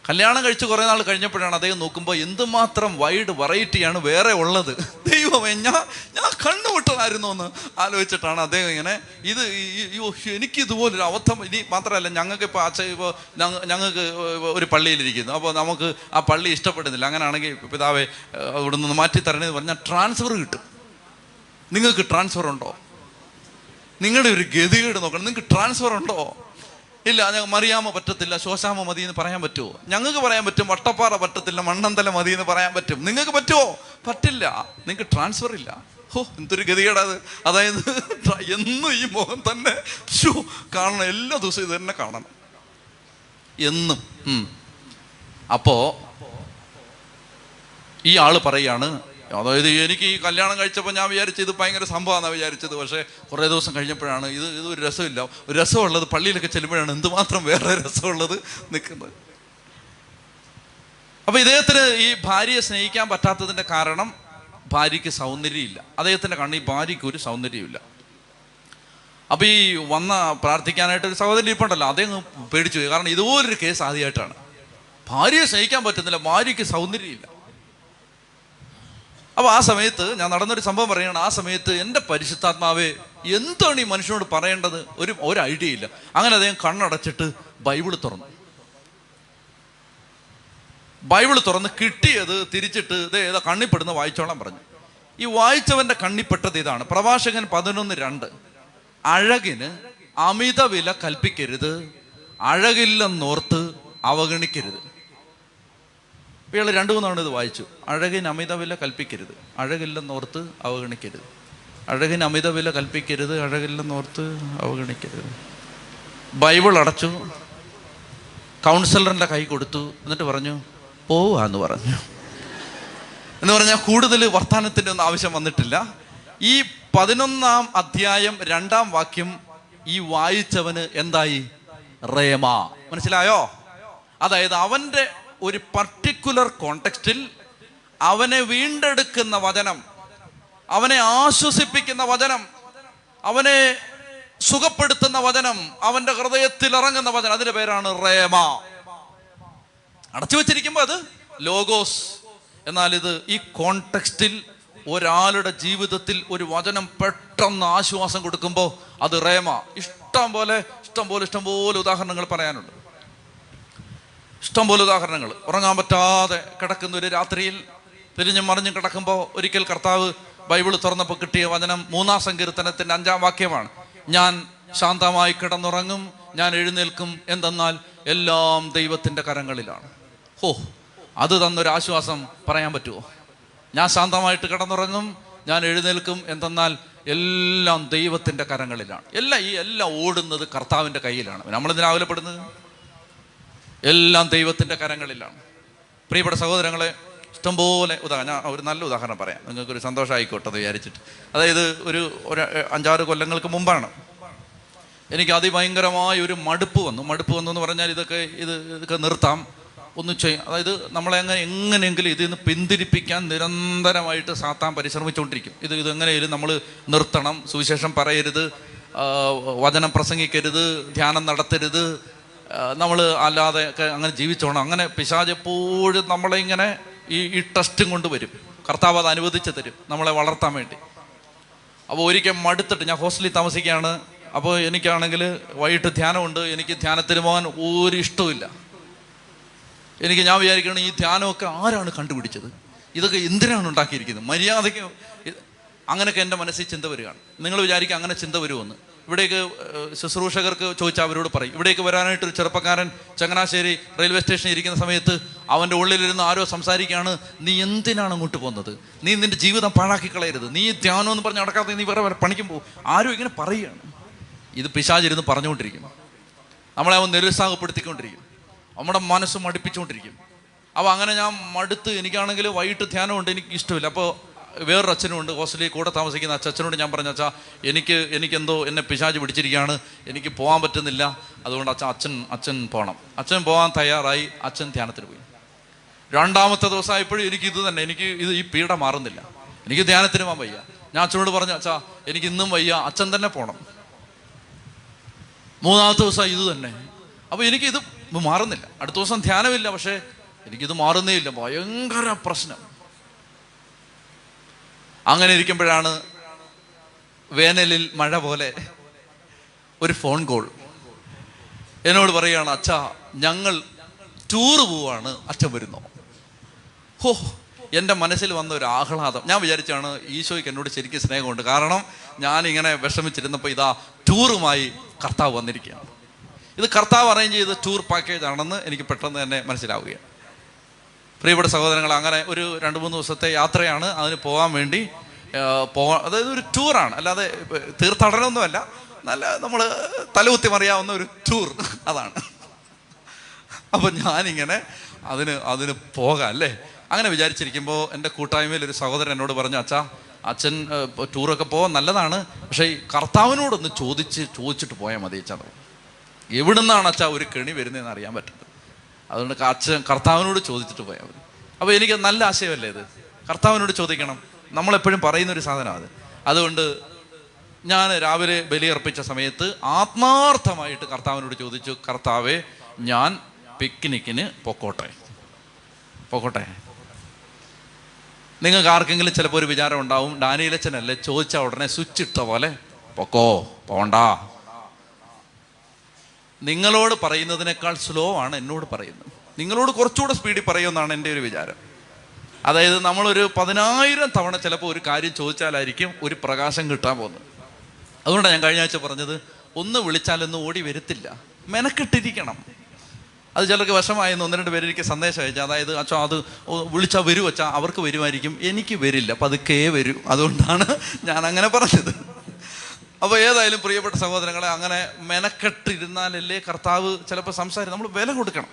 കല്യാണം കഴിച്ച് കുറേ നാൾ കഴിഞ്ഞപ്പോഴാണ് അദ്ദേഹം നോക്കുമ്പോൾ എന്തുമാത്രം വൈഡ് വെറൈറ്റിയാണ് വേറെ ഉള്ളത്. ദൈവമേ ഞാൻ ഞാൻ കണ്ണുവിട്ടതായിരുന്നു എന്ന് ആലോചിച്ചിട്ടാണ് അദ്ദേഹം ഇങ്ങനെ ഇത് എനിക്ക് ഇതുപോലൊരു അബദ്ധം ഇനി മാത്രമല്ല ഞങ്ങൾക്ക് ഇപ്പോൾ അച്ഛ ഇപ്പോൾ ഞങ്ങൾക്ക് ഒരു പള്ളിയിലിരിക്കുന്നു. അപ്പോൾ നമുക്ക് ആ പള്ളി ഇഷ്ടപ്പെടുന്നില്ല. അങ്ങനെയാണെങ്കിൽ പിതാവെ ഇവിടെ നിന്ന് മാറ്റി തരണേന്ന് പറഞ്ഞാൽ ട്രാൻസ്ഫർ കിട്ടും. നിങ്ങൾക്ക് ട്രാൻസ്ഫർ ഉണ്ടോ? നിങ്ങളുടെ ഒരു ഗതികേട് നോക്കണം. നിങ്ങൾക്ക് ട്രാൻസ്ഫർ ഉണ്ടോ? ഇല്ല ഞങ്ങൾ മറിയാമ പറ്റത്തില്ല ശോശാമ മതി എന്ന് പറയാൻ പറ്റുമോ? ഞങ്ങൾക്ക് പറയാൻ പറ്റും വട്ടപ്പാറ പറ്റത്തില്ല മണ്ണന്തല മതി എന്ന് പറയാൻ പറ്റും. നിങ്ങൾക്ക് പറ്റുമോ? പറ്റില്ല. നിങ്ങൾക്ക് ട്രാൻസ്ഫർ ഇല്ല. ഹോ എന്തൊരു ഗതികേടാത് അതായത് എന്നും ഈ മുഖം തന്നെ ഷോ കാണണം. എല്ലാ ദിവസവും ഇത് തന്നെ കാണണം. എന്നും. അപ്പോ ഈ ആൾ പറയാണ് അതായത് എനിക്ക് ഈ കല്യാണം കഴിച്ചപ്പോൾ ഞാൻ വിചാരിച്ചു ഇത് ഭയങ്കര സംഭവമാണെന്നാണ് വിചാരിച്ചത്. പക്ഷേ കുറേ ദിവസം കഴിഞ്ഞപ്പോഴാണ് ഇത് ഇത് ഒരു രസമില്ല. ഒരു രസമുള്ളത് പള്ളിയിലൊക്കെ ചെല്ലുമ്പോഴാണ് എന്തുമാത്രം വേറെ രസമുള്ളത് നിൽക്കുന്നത്. അപ്പൊ ഇദ്ദേഹത്തിന് ഈ ഭാര്യയെ സ്നേഹിക്കാൻ പറ്റാത്തതിന്റെ കാരണം ഭാര്യയ്ക്ക് സൗന്ദര്യമില്ല. അദ്ദേഹത്തിന്റെ കണ്ണിൽ ഭാര്യയ്ക്ക് ഒരു സൗന്ദര്യമില്ല അപ്പൊ ഈ വന്ന പ്രാർത്ഥിക്കാനായിട്ട് ഒരു സഹോദരൻ ഇരിപ്പുണ്ടല്ലോ അദ്ദേഹം പേടിച്ചു കാരണം ഇതുപോലൊരു കേസ് ആദ്യമായിട്ടാണ്. ഭാര്യയെ സ്നേഹിക്കാൻ പറ്റുന്നില്ല ഭാര്യയ്ക്ക് സൗന്ദര്യമില്ല. അപ്പൊ ആ സമയത്ത് ഞാൻ നടന്നൊരു സംഭവം പറയുകയാണ്. ആ സമയത്ത് എന്റെ പരിശുദ്ധാത്മാവേ എന്താണ് ഈ മനുഷ്യനോട് പറയേണ്ടത്? ഒരു ഒരു ഐഡിയ ഇല്ല. അങ്ങനെ അദ്ദേഹം കണ്ണടച്ചിട്ട് ബൈബിൾ തുറന്നു. ബൈബിൾ തുറന്ന് കിട്ടിയത് തിരിച്ചിട്ട് ഇത് ഏതാ കണ്ണിപ്പെടുന്ന വായിച്ചോളാൻ പറഞ്ഞു. ഈ വായിച്ചവന്റെ കണ്ണിപ്പെട്ടത് ഇതാണ്. പ്രഭാഷകൻ പതിനൊന്ന് രണ്ട്. അഴകിന് അമിത വില കൽപ്പിക്കരുത് അഴകില്ലെന്നോർത്ത് അവഗണിക്കരുത്. ഇയാൾ രണ്ടു മൂന്നാണ് ഇത് വായിച്ചു. അഴകിന് അമിത വില കൽപ്പിക്കരുത്. അഴകില്ലെന്നോർത്ത് അവഗണിക്കരുത്. അഴകിന് അമിത വില കൽപ്പിക്കരുത്. അഴകില്ലെന്നോർത്ത് അവഗണിക്കരുത്. ബൈബിൾ അടച്ചു. കൗൺസിലറിന്റെ കൈ കൊടുത്തു. എന്നിട്ട് പറഞ്ഞു പോവാന്ന് പറഞ്ഞു. എന്ന് പറഞ്ഞാൽ കൂടുതൽ വർത്തമാനത്തിന്റെ ഒന്നും ആവശ്യം വന്നിട്ടില്ല. ഈ പതിനൊന്നാം അധ്യായം രണ്ടാം വാക്യം ഈ വായിച്ചവന് എന്തായി? റേമ. മനസ്സിലായോ? അതായത് അവന്റെ ഒരു പർട്ടിക്കുലർ കോണ്ടെക്സ്റ്റിൽ അവനെ വീണ്ടെടുക്കുന്ന വചനം അവനെ ആശ്വസിപ്പിക്കുന്ന വചനം അവനെ സുഖപ്പെടുത്തുന്ന വചനം അവന്റെ ഹൃദയത്തിൽ ഇറങ്ങുന്ന വചനം അതിന്റെ പേരാണ് റേമ. അടച്ചു വെച്ചിരിക്കുമ്പോൾ അത് ലോഗോസ്. എന്നാൽ ഇത് ഈ കോണ്ടെക്സ്റ്റിൽ ഒരാളുടെ ജീവിതത്തിൽ ഒരു വചനം പെട്ടെന്ന് ആശ്വാസം കൊടുക്കുമ്പോൾ അത് റേമ. ഇഷ്ടം പോലെ ഇഷ്ടം പോലെ ഇഷ്ടം പോലെ ഉദാഹരണങ്ങൾ പറയാനുണ്ട്. ഇഷ്ടം പോലെ ഉദാഹരണങ്ങൾ. ഉറങ്ങാൻ പറ്റാതെ കിടക്കുന്ന ഒരു രാത്രിയിൽ തിരിഞ്ഞും മറിഞ്ഞും കിടക്കുമ്പോൾ ഒരിക്കൽ കർത്താവ് ബൈബിൾ തുറന്നപ്പോൾ കിട്ടിയ വചനം മൂന്നാം സങ്കീർത്തനത്തിന്റെ അഞ്ചാം വാക്യമാണ്. ഞാൻ ശാന്തമായി കിടന്നുറങ്ങും ഞാൻ എഴുന്നേൽക്കും എന്തെന്നാൽ എല്ലാം ദൈവത്തിന്റെ കരങ്ങളിലാണ്. ഹോ അത് തന്നൊരു ആശ്വാസം പറയാൻ പറ്റുമോ ഞാൻ ശാന്തമായിട്ട് കിടന്നുറങ്ങും ഞാൻ എഴുന്നേൽക്കും എന്തെന്നാൽ എല്ലാം ദൈവത്തിന്റെ കരങ്ങളിലാണ്. എല്ലാം ഈ എല്ലാം ഓടുന്നത് കർത്താവിന്റെ കയ്യിലാണ്. നമ്മൾ എല്ലാം ദൈവത്തിന്റെ കരങ്ങളിലാണ്. പ്രിയപ്പെട്ട സഹോദരങ്ങളെ ഇഷ്ടംപോലെ ഉദാഹരണം ഞാൻ ഒരു നല്ല ഉദാഹരണം പറയാം. നിങ്ങൾക്കൊരു സന്തോഷമായിക്കോട്ടെ എന്ന് വിചാരിച്ചിട്ട്. അതായത് ഒരു ഒരു അഞ്ചാറ് കൊല്ലങ്ങൾക്ക് മുമ്പാണ്. എനിക്ക് അതിഭയങ്കരമായ ഒരു മടുപ്പ് വന്നു. മടുപ്പ് വന്നു എന്ന് പറഞ്ഞാൽ ഇതൊക്കെ ഇത് ഇതൊക്കെ നിർത്താം. ഒന്ന് ചെയ്യാം അതായത് നമ്മളെ അങ്ങനെ എങ്ങനെയെങ്കിലും ഇതിൽ നിന്ന് പിന്തിരിപ്പിക്കാൻ നിരന്തരമായിട്ട് സാത്താൻ പരിശ്രമിച്ചുകൊണ്ടിരിക്കും. ഇത് ഇതെങ്ങനെയും നമ്മൾ നിർത്തണം. സുവിശേഷം പറയരുത്. വചനം പ്രസംഗിക്കരുത്. ധ്യാനം നടത്തരുത്. നമ്മൾ അല്ലാതെ ഒക്കെ അങ്ങനെ ജീവിച്ചോണം. അങ്ങനെ പിശാജ് എപ്പോഴും നമ്മളെ ഇങ്ങനെ ഈ ഈ ടെസ്റ്റും കൊണ്ട് വരും. കർത്താവ് അത് അനുവദിച്ച് തരും നമ്മളെ വളർത്താൻ വേണ്ടി. അപ്പോൾ ഒരിക്കൽ മടുത്തിട്ട് ഞാൻ ഹോസ്റ്റലിൽ താമസിക്കുകയാണ്. അപ്പോൾ എനിക്കാണെങ്കിൽ വൈകിട്ട് ധ്യാനമുണ്ട്. എനിക്ക് ധ്യാനത്തിന് പോകാൻ ഒരു ഇഷ്ടവും എനിക്ക് ഞാൻ വിചാരിക്കണം ഈ ധ്യാനമൊക്കെ ആരാണ് കണ്ടുപിടിച്ചത്? ഇതൊക്കെ എന്തിനാണ് ഉണ്ടാക്കിയിരിക്കുന്നത്? മര്യാദയ്ക്ക് അങ്ങനെയൊക്കെ എന്റെ മനസ്സിൽ ചിന്ത വരികയാണ്. നിങ്ങൾ വിചാരിക്കുക അങ്ങനെ ചിന്ത വരുമെന്ന്. ഇവിടേക്ക് ശുശ്രൂഷകർക്ക് ചോദിച്ചാൽ അവരോട് പറയും. ഇവിടേക്ക് വരാനായിട്ട് ഒരു ചെറുപ്പക്കാരൻ ചങ്ങനാശ്ശേരി റെയിൽവേ സ്റ്റേഷനിൽ ഇരിക്കുന്ന സമയത്ത് അവന്റെ ഉള്ളിലിരുന്ന് ആരോ സംസാരിക്കുകയാണ്. നീ എന്തിനാണ് അങ്ങോട്ട് പോകുന്നത്? നീ നിന്റെ ജീവിതം പാഴാക്കി കളയരുത്. നീ ധ്യാനം എന്ന് പറഞ്ഞ് നടക്കാത്ത നീ വേറെ പണിക്കും പോകും. ആരും ഇങ്ങനെ പറയുകയാണ്. ഇത് പിശാചിരുന്ന് പറഞ്ഞുകൊണ്ടിരിക്കും. നമ്മളെ അവൻ നിരുത്സാഹപ്പെടുത്തിക്കൊണ്ടിരിക്കും. നമ്മുടെ മനസ്സ് മടുപ്പിച്ചുകൊണ്ടിരിക്കും. അപ്പോൾ അങ്ങനെ ഞാൻ മടുത്ത് എനിക്കാണെങ്കിൽ വൈകിട്ട് ധ്യാനമുണ്ട്. എനിക്ക് ഇഷ്ടമില്ല അപ്പോൾ വേറൊരു അച്ഛനുമുണ്ട് ഹോസ്റ്റലിൽ കൂടെ താമസിക്കുന്ന അച്ഛ അച്ഛനോട് ഞാൻ പറഞ്ഞ അച്ഛാ എനിക്ക് എനിക്കെന്തോ എന്നെ പിശാജ് പിടിച്ചിരിക്കുകയാണ്. എനിക്ക് പോകാൻ പറ്റുന്നില്ല. അതുകൊണ്ട് അച്ഛൻ അച്ഛൻ അച്ഛൻ പോകണം അച്ഛൻ പോകാൻ തയ്യാറായി. അച്ഛൻ ധ്യാനത്തിന് പോയി. രണ്ടാമത്തെ ദിവസമായപ്പോഴും എനിക്ക് ഇത് തന്നെ. എനിക്ക് ഇത് ഈ പീഡ മാറുന്നില്ല. എനിക്ക് ധ്യാനത്തിന് പോകാൻ വയ്യ. ഞാൻ അച്ഛനോട് പറഞ്ഞു അച്ഛാ എനിക്ക് ഇന്നും വയ്യ. അച്ഛൻ തന്നെ പോകണം മൂന്നാമത്തെ ദിവസം ഇത് തന്നെ. അപ്പോൾ എനിക്കിത് മാറുന്നില്ല. അടുത്ത ദിവസം ധ്യാനമില്ല. പക്ഷേ എനിക്കിത് മാറുന്നേ ഇല്ല. ഭയങ്കര പ്രശ്നം. അങ്ങനെ ഇരിക്കുമ്പോഴാണ് വേനലിൽ മഴ പോലെ ഒരു ഫോൺ കോൾ എന്നോട് പറയുകയാണ് അച്ഛ ഞങ്ങൾ ടൂറ് പോവാണ്. അച്ഛൻ വരുന്നോ. ഹോ എന്റെ മനസ്സിൽ വന്ന ഒരു ആഹ്ലാദം. ഞാൻ വിചാരിച്ചാണ് ഈശോയ്ക്ക് എന്നോട് ശരിക്കും സ്നേഹമുണ്ട്. കാരണം ഞാനിങ്ങനെ വിഷമിച്ചിരുന്നപ്പോൾ ഇതാ ടൂറുമായി കർത്താവ് വന്നിരിക്കുകയാണ്. ഇത് കർത്താവ് അറേഞ്ച് ചെയ്ത ടൂർ പാക്കേജ് ആണെന്ന് എനിക്ക് പെട്ടെന്ന് തന്നെ മനസ്സിലാവുകയാണ്. പ്രിയപ്പെട്ട സഹോദരങ്ങൾ അങ്ങനെ ഒരു രണ്ട് മൂന്ന് ദിവസത്തെ യാത്രയാണ് അതിന് പോകാൻ വേണ്ടി പോകാൻ അതായത് ഒരു ടൂറാണ്. അല്ലാതെ തീർത്ഥാടനമൊന്നുമല്ല. നല്ല നമ്മൾ തലകുത്തി മറിയാവുന്ന ഒരു ടൂർ അതാണ്. അപ്പം ഞാനിങ്ങനെ അതിന് അതിന് പോകാം അല്ലേ? അങ്ങനെ വിചാരിച്ചിരിക്കുമ്പോൾ എന്റെ കൂട്ടായ്മയിൽ ഒരു സഹോദരൻ എന്നോട് പറഞ്ഞു അച്ഛാ അച്ഛൻ ടൂറൊക്കെ പോകാൻ നല്ലതാണ്. പക്ഷേ ഈ കർത്താവിനോടൊന്ന് ചോദിച്ച് ചോദിച്ചിട്ട് പോയാൽ മതി അച്ഛാ. എവിടുന്നാണ് അച്ഛാ ഒരു കെണി വരുന്നതെന്ന് അറിയാൻ പറ്റുന്നത് അതുകൊണ്ട് അച്ഛൻ കർത്താവിനോട് ചോദിച്ചിട്ട് പോയാൽ മതി അപ്പോൾ എനിക്ക് നല്ല ആശയമല്ലേ ഇത്? കർത്താവിനോട് ചോദിക്കണം. നമ്മളെപ്പോഴും പറയുന്ന ഒരു അത്. അതുകൊണ്ട് ഞാൻ രാവിലെ ബലിയർപ്പിച്ച സമയത്ത് ആത്മാർത്ഥമായിട്ട് കർത്താവിനോട് ചോദിച്ചു കർത്താവെ ഞാൻ പിക്നിക്കിന് പൊക്കോട്ടെ? പൊക്കോട്ടെ? നിങ്ങൾക്ക് ആർക്കെങ്കിലും ചിലപ്പോൾ ഒരു വിചാരം ഉണ്ടാവും ഡാനിയിലച്ചനല്ലേ ചോദിച്ച ഉടനെ സ്വിച്ച് ഇട്ട പോലെ പൊക്കോ പോണ്ട. നിങ്ങളോട് പറയുന്നതിനേക്കാൾ സ്ലോ ആണ് എന്നോട് പറയുന്നത്. നിങ്ങളോട് കുറച്ചുകൂടെ സ്പീഡിൽ പറയുമെന്നാണ് എന്റെ ഒരു വിചാരം. അതായത് നമ്മളൊരു പതിനായിരം തവണ ചിലപ്പോൾ ഒരു കാര്യം ചോദിച്ചാലായിരിക്കും ഒരു പ്രകാശം കിട്ടാൻ പോകുന്നത്. അതുകൊണ്ടാണ് ഞാൻ കഴിഞ്ഞ ആഴ്ച പറഞ്ഞത് ഒന്ന് വിളിച്ചാലൊന്നും ഓടി വരത്തില്ല. മെനക്കെട്ടിരിക്കണം. അത് ചിലർക്ക് വശമായെന്ന് ഒന്ന് രണ്ട് പേര് എനിക്ക് സന്ദേശം അയച്ചു. അതായത് അച്ഛാ അത് വിളിച്ചാൽ വരൂ അവർക്ക് വരുമായിരിക്കും. എനിക്ക് വരില്ല പതുക്കേ വരൂ. അതുകൊണ്ടാണ് ഞാൻ അങ്ങനെ പറഞ്ഞത്. അപ്പോൾ ഏതായാലും പ്രിയപ്പെട്ട സഹോദരങ്ങളെ അങ്ങനെ മെനക്കെട്ടിരുന്നാലല്ലേ കർത്താവ് ചിലപ്പോൾ സംസാരിക്കും. നമ്മൾ വില കൊടുക്കണം.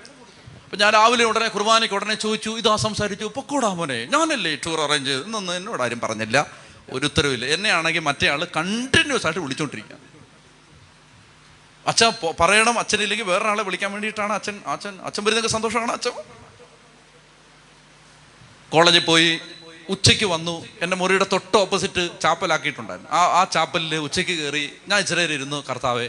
അപ്പം ഞാൻ രാവിലെ ഉടനെ കുർബാനയ്ക്ക് ഉടനെ ചോദിച്ചു ഇതാ സംസാരിച്ചു പൊക്കോടാ മോനെ ഞാനല്ലേ ടൂർ അറേഞ്ച് ചെയ്ത് എന്നൊന്നും എന്നോട് ആരും പറഞ്ഞില്ല. ഒരു ഉത്തരവില്ല. എന്നെയാണെങ്കിൽ മറ്റേ ആൾ കണ്ടിന്യൂസ് ആയിട്ട് വിളിച്ചോണ്ടിരിക്കുക. അച്ഛൻ പറയണം അച്ഛനില്ലെങ്കിൽ വേറൊരാളെ വിളിക്കാൻ വേണ്ടിയിട്ടാണ് അച്ഛൻ അച്ഛൻ അച്ഛൻ വരുന്നതൊക്കെ സന്തോഷമാണ് അച്ഛൻ കോളേജിൽ പോയി ഉച്ചയ്ക്ക് വന്നു. എന്റെ മുറിയുടെ തൊട്ട് ഓപ്പോസിറ്റ് ചാപ്പലാക്കിയിട്ടുണ്ടായിരുന്നു. ആ ആ ചാപ്പലിൽ ഉച്ചയ്ക്ക് കയറി ഞാൻ ഇച്ചിരി ഇരുന്നു കർത്താവെ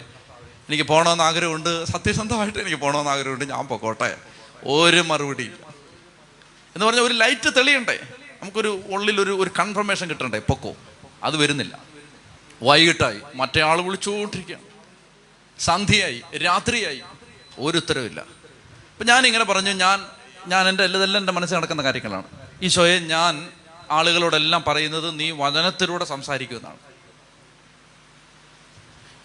എനിക്ക് പോകണമെന്ന് ആഗ്രഹമുണ്ട്. സത്യസന്ധമായിട്ട് എനിക്ക് പോകണമെന്ന് ആഗ്രഹമുണ്ട്. ഞാൻ പൊക്കോട്ടെ. ഒരു മറുപടി എന്ന് പറഞ്ഞാൽ ഒരു ലൈറ്റ് തെളിയണ്ടേ? നമുക്കൊരു ഉള്ളിലൊരു ഒരു കൺഫർമേഷൻ കിട്ടണ്ടേ? പൊക്കോ. അത് വരുന്നില്ല. വൈകിട്ടായി. മറ്റേ ആൾ വിളിച്ചുകൊണ്ടിരിക്കുകയാണ് സന്ധ്യയായി. രാത്രിയായി. ഒരു ഉത്തരവില്ല അപ്പം ഞാനിങ്ങനെ പറഞ്ഞു ഞാൻ ഞാൻ എന്റെ എല്ലാം എന്റെ മനസ്സിൽ നടക്കുന്ന കാര്യങ്ങളാണ്. ഈശോയെ ഞാൻ ആളുകളോടെല്ലാം പറയുന്നത് നീ വചനത്തിലൂടെ സംസാരിക്കുമെന്നാണ്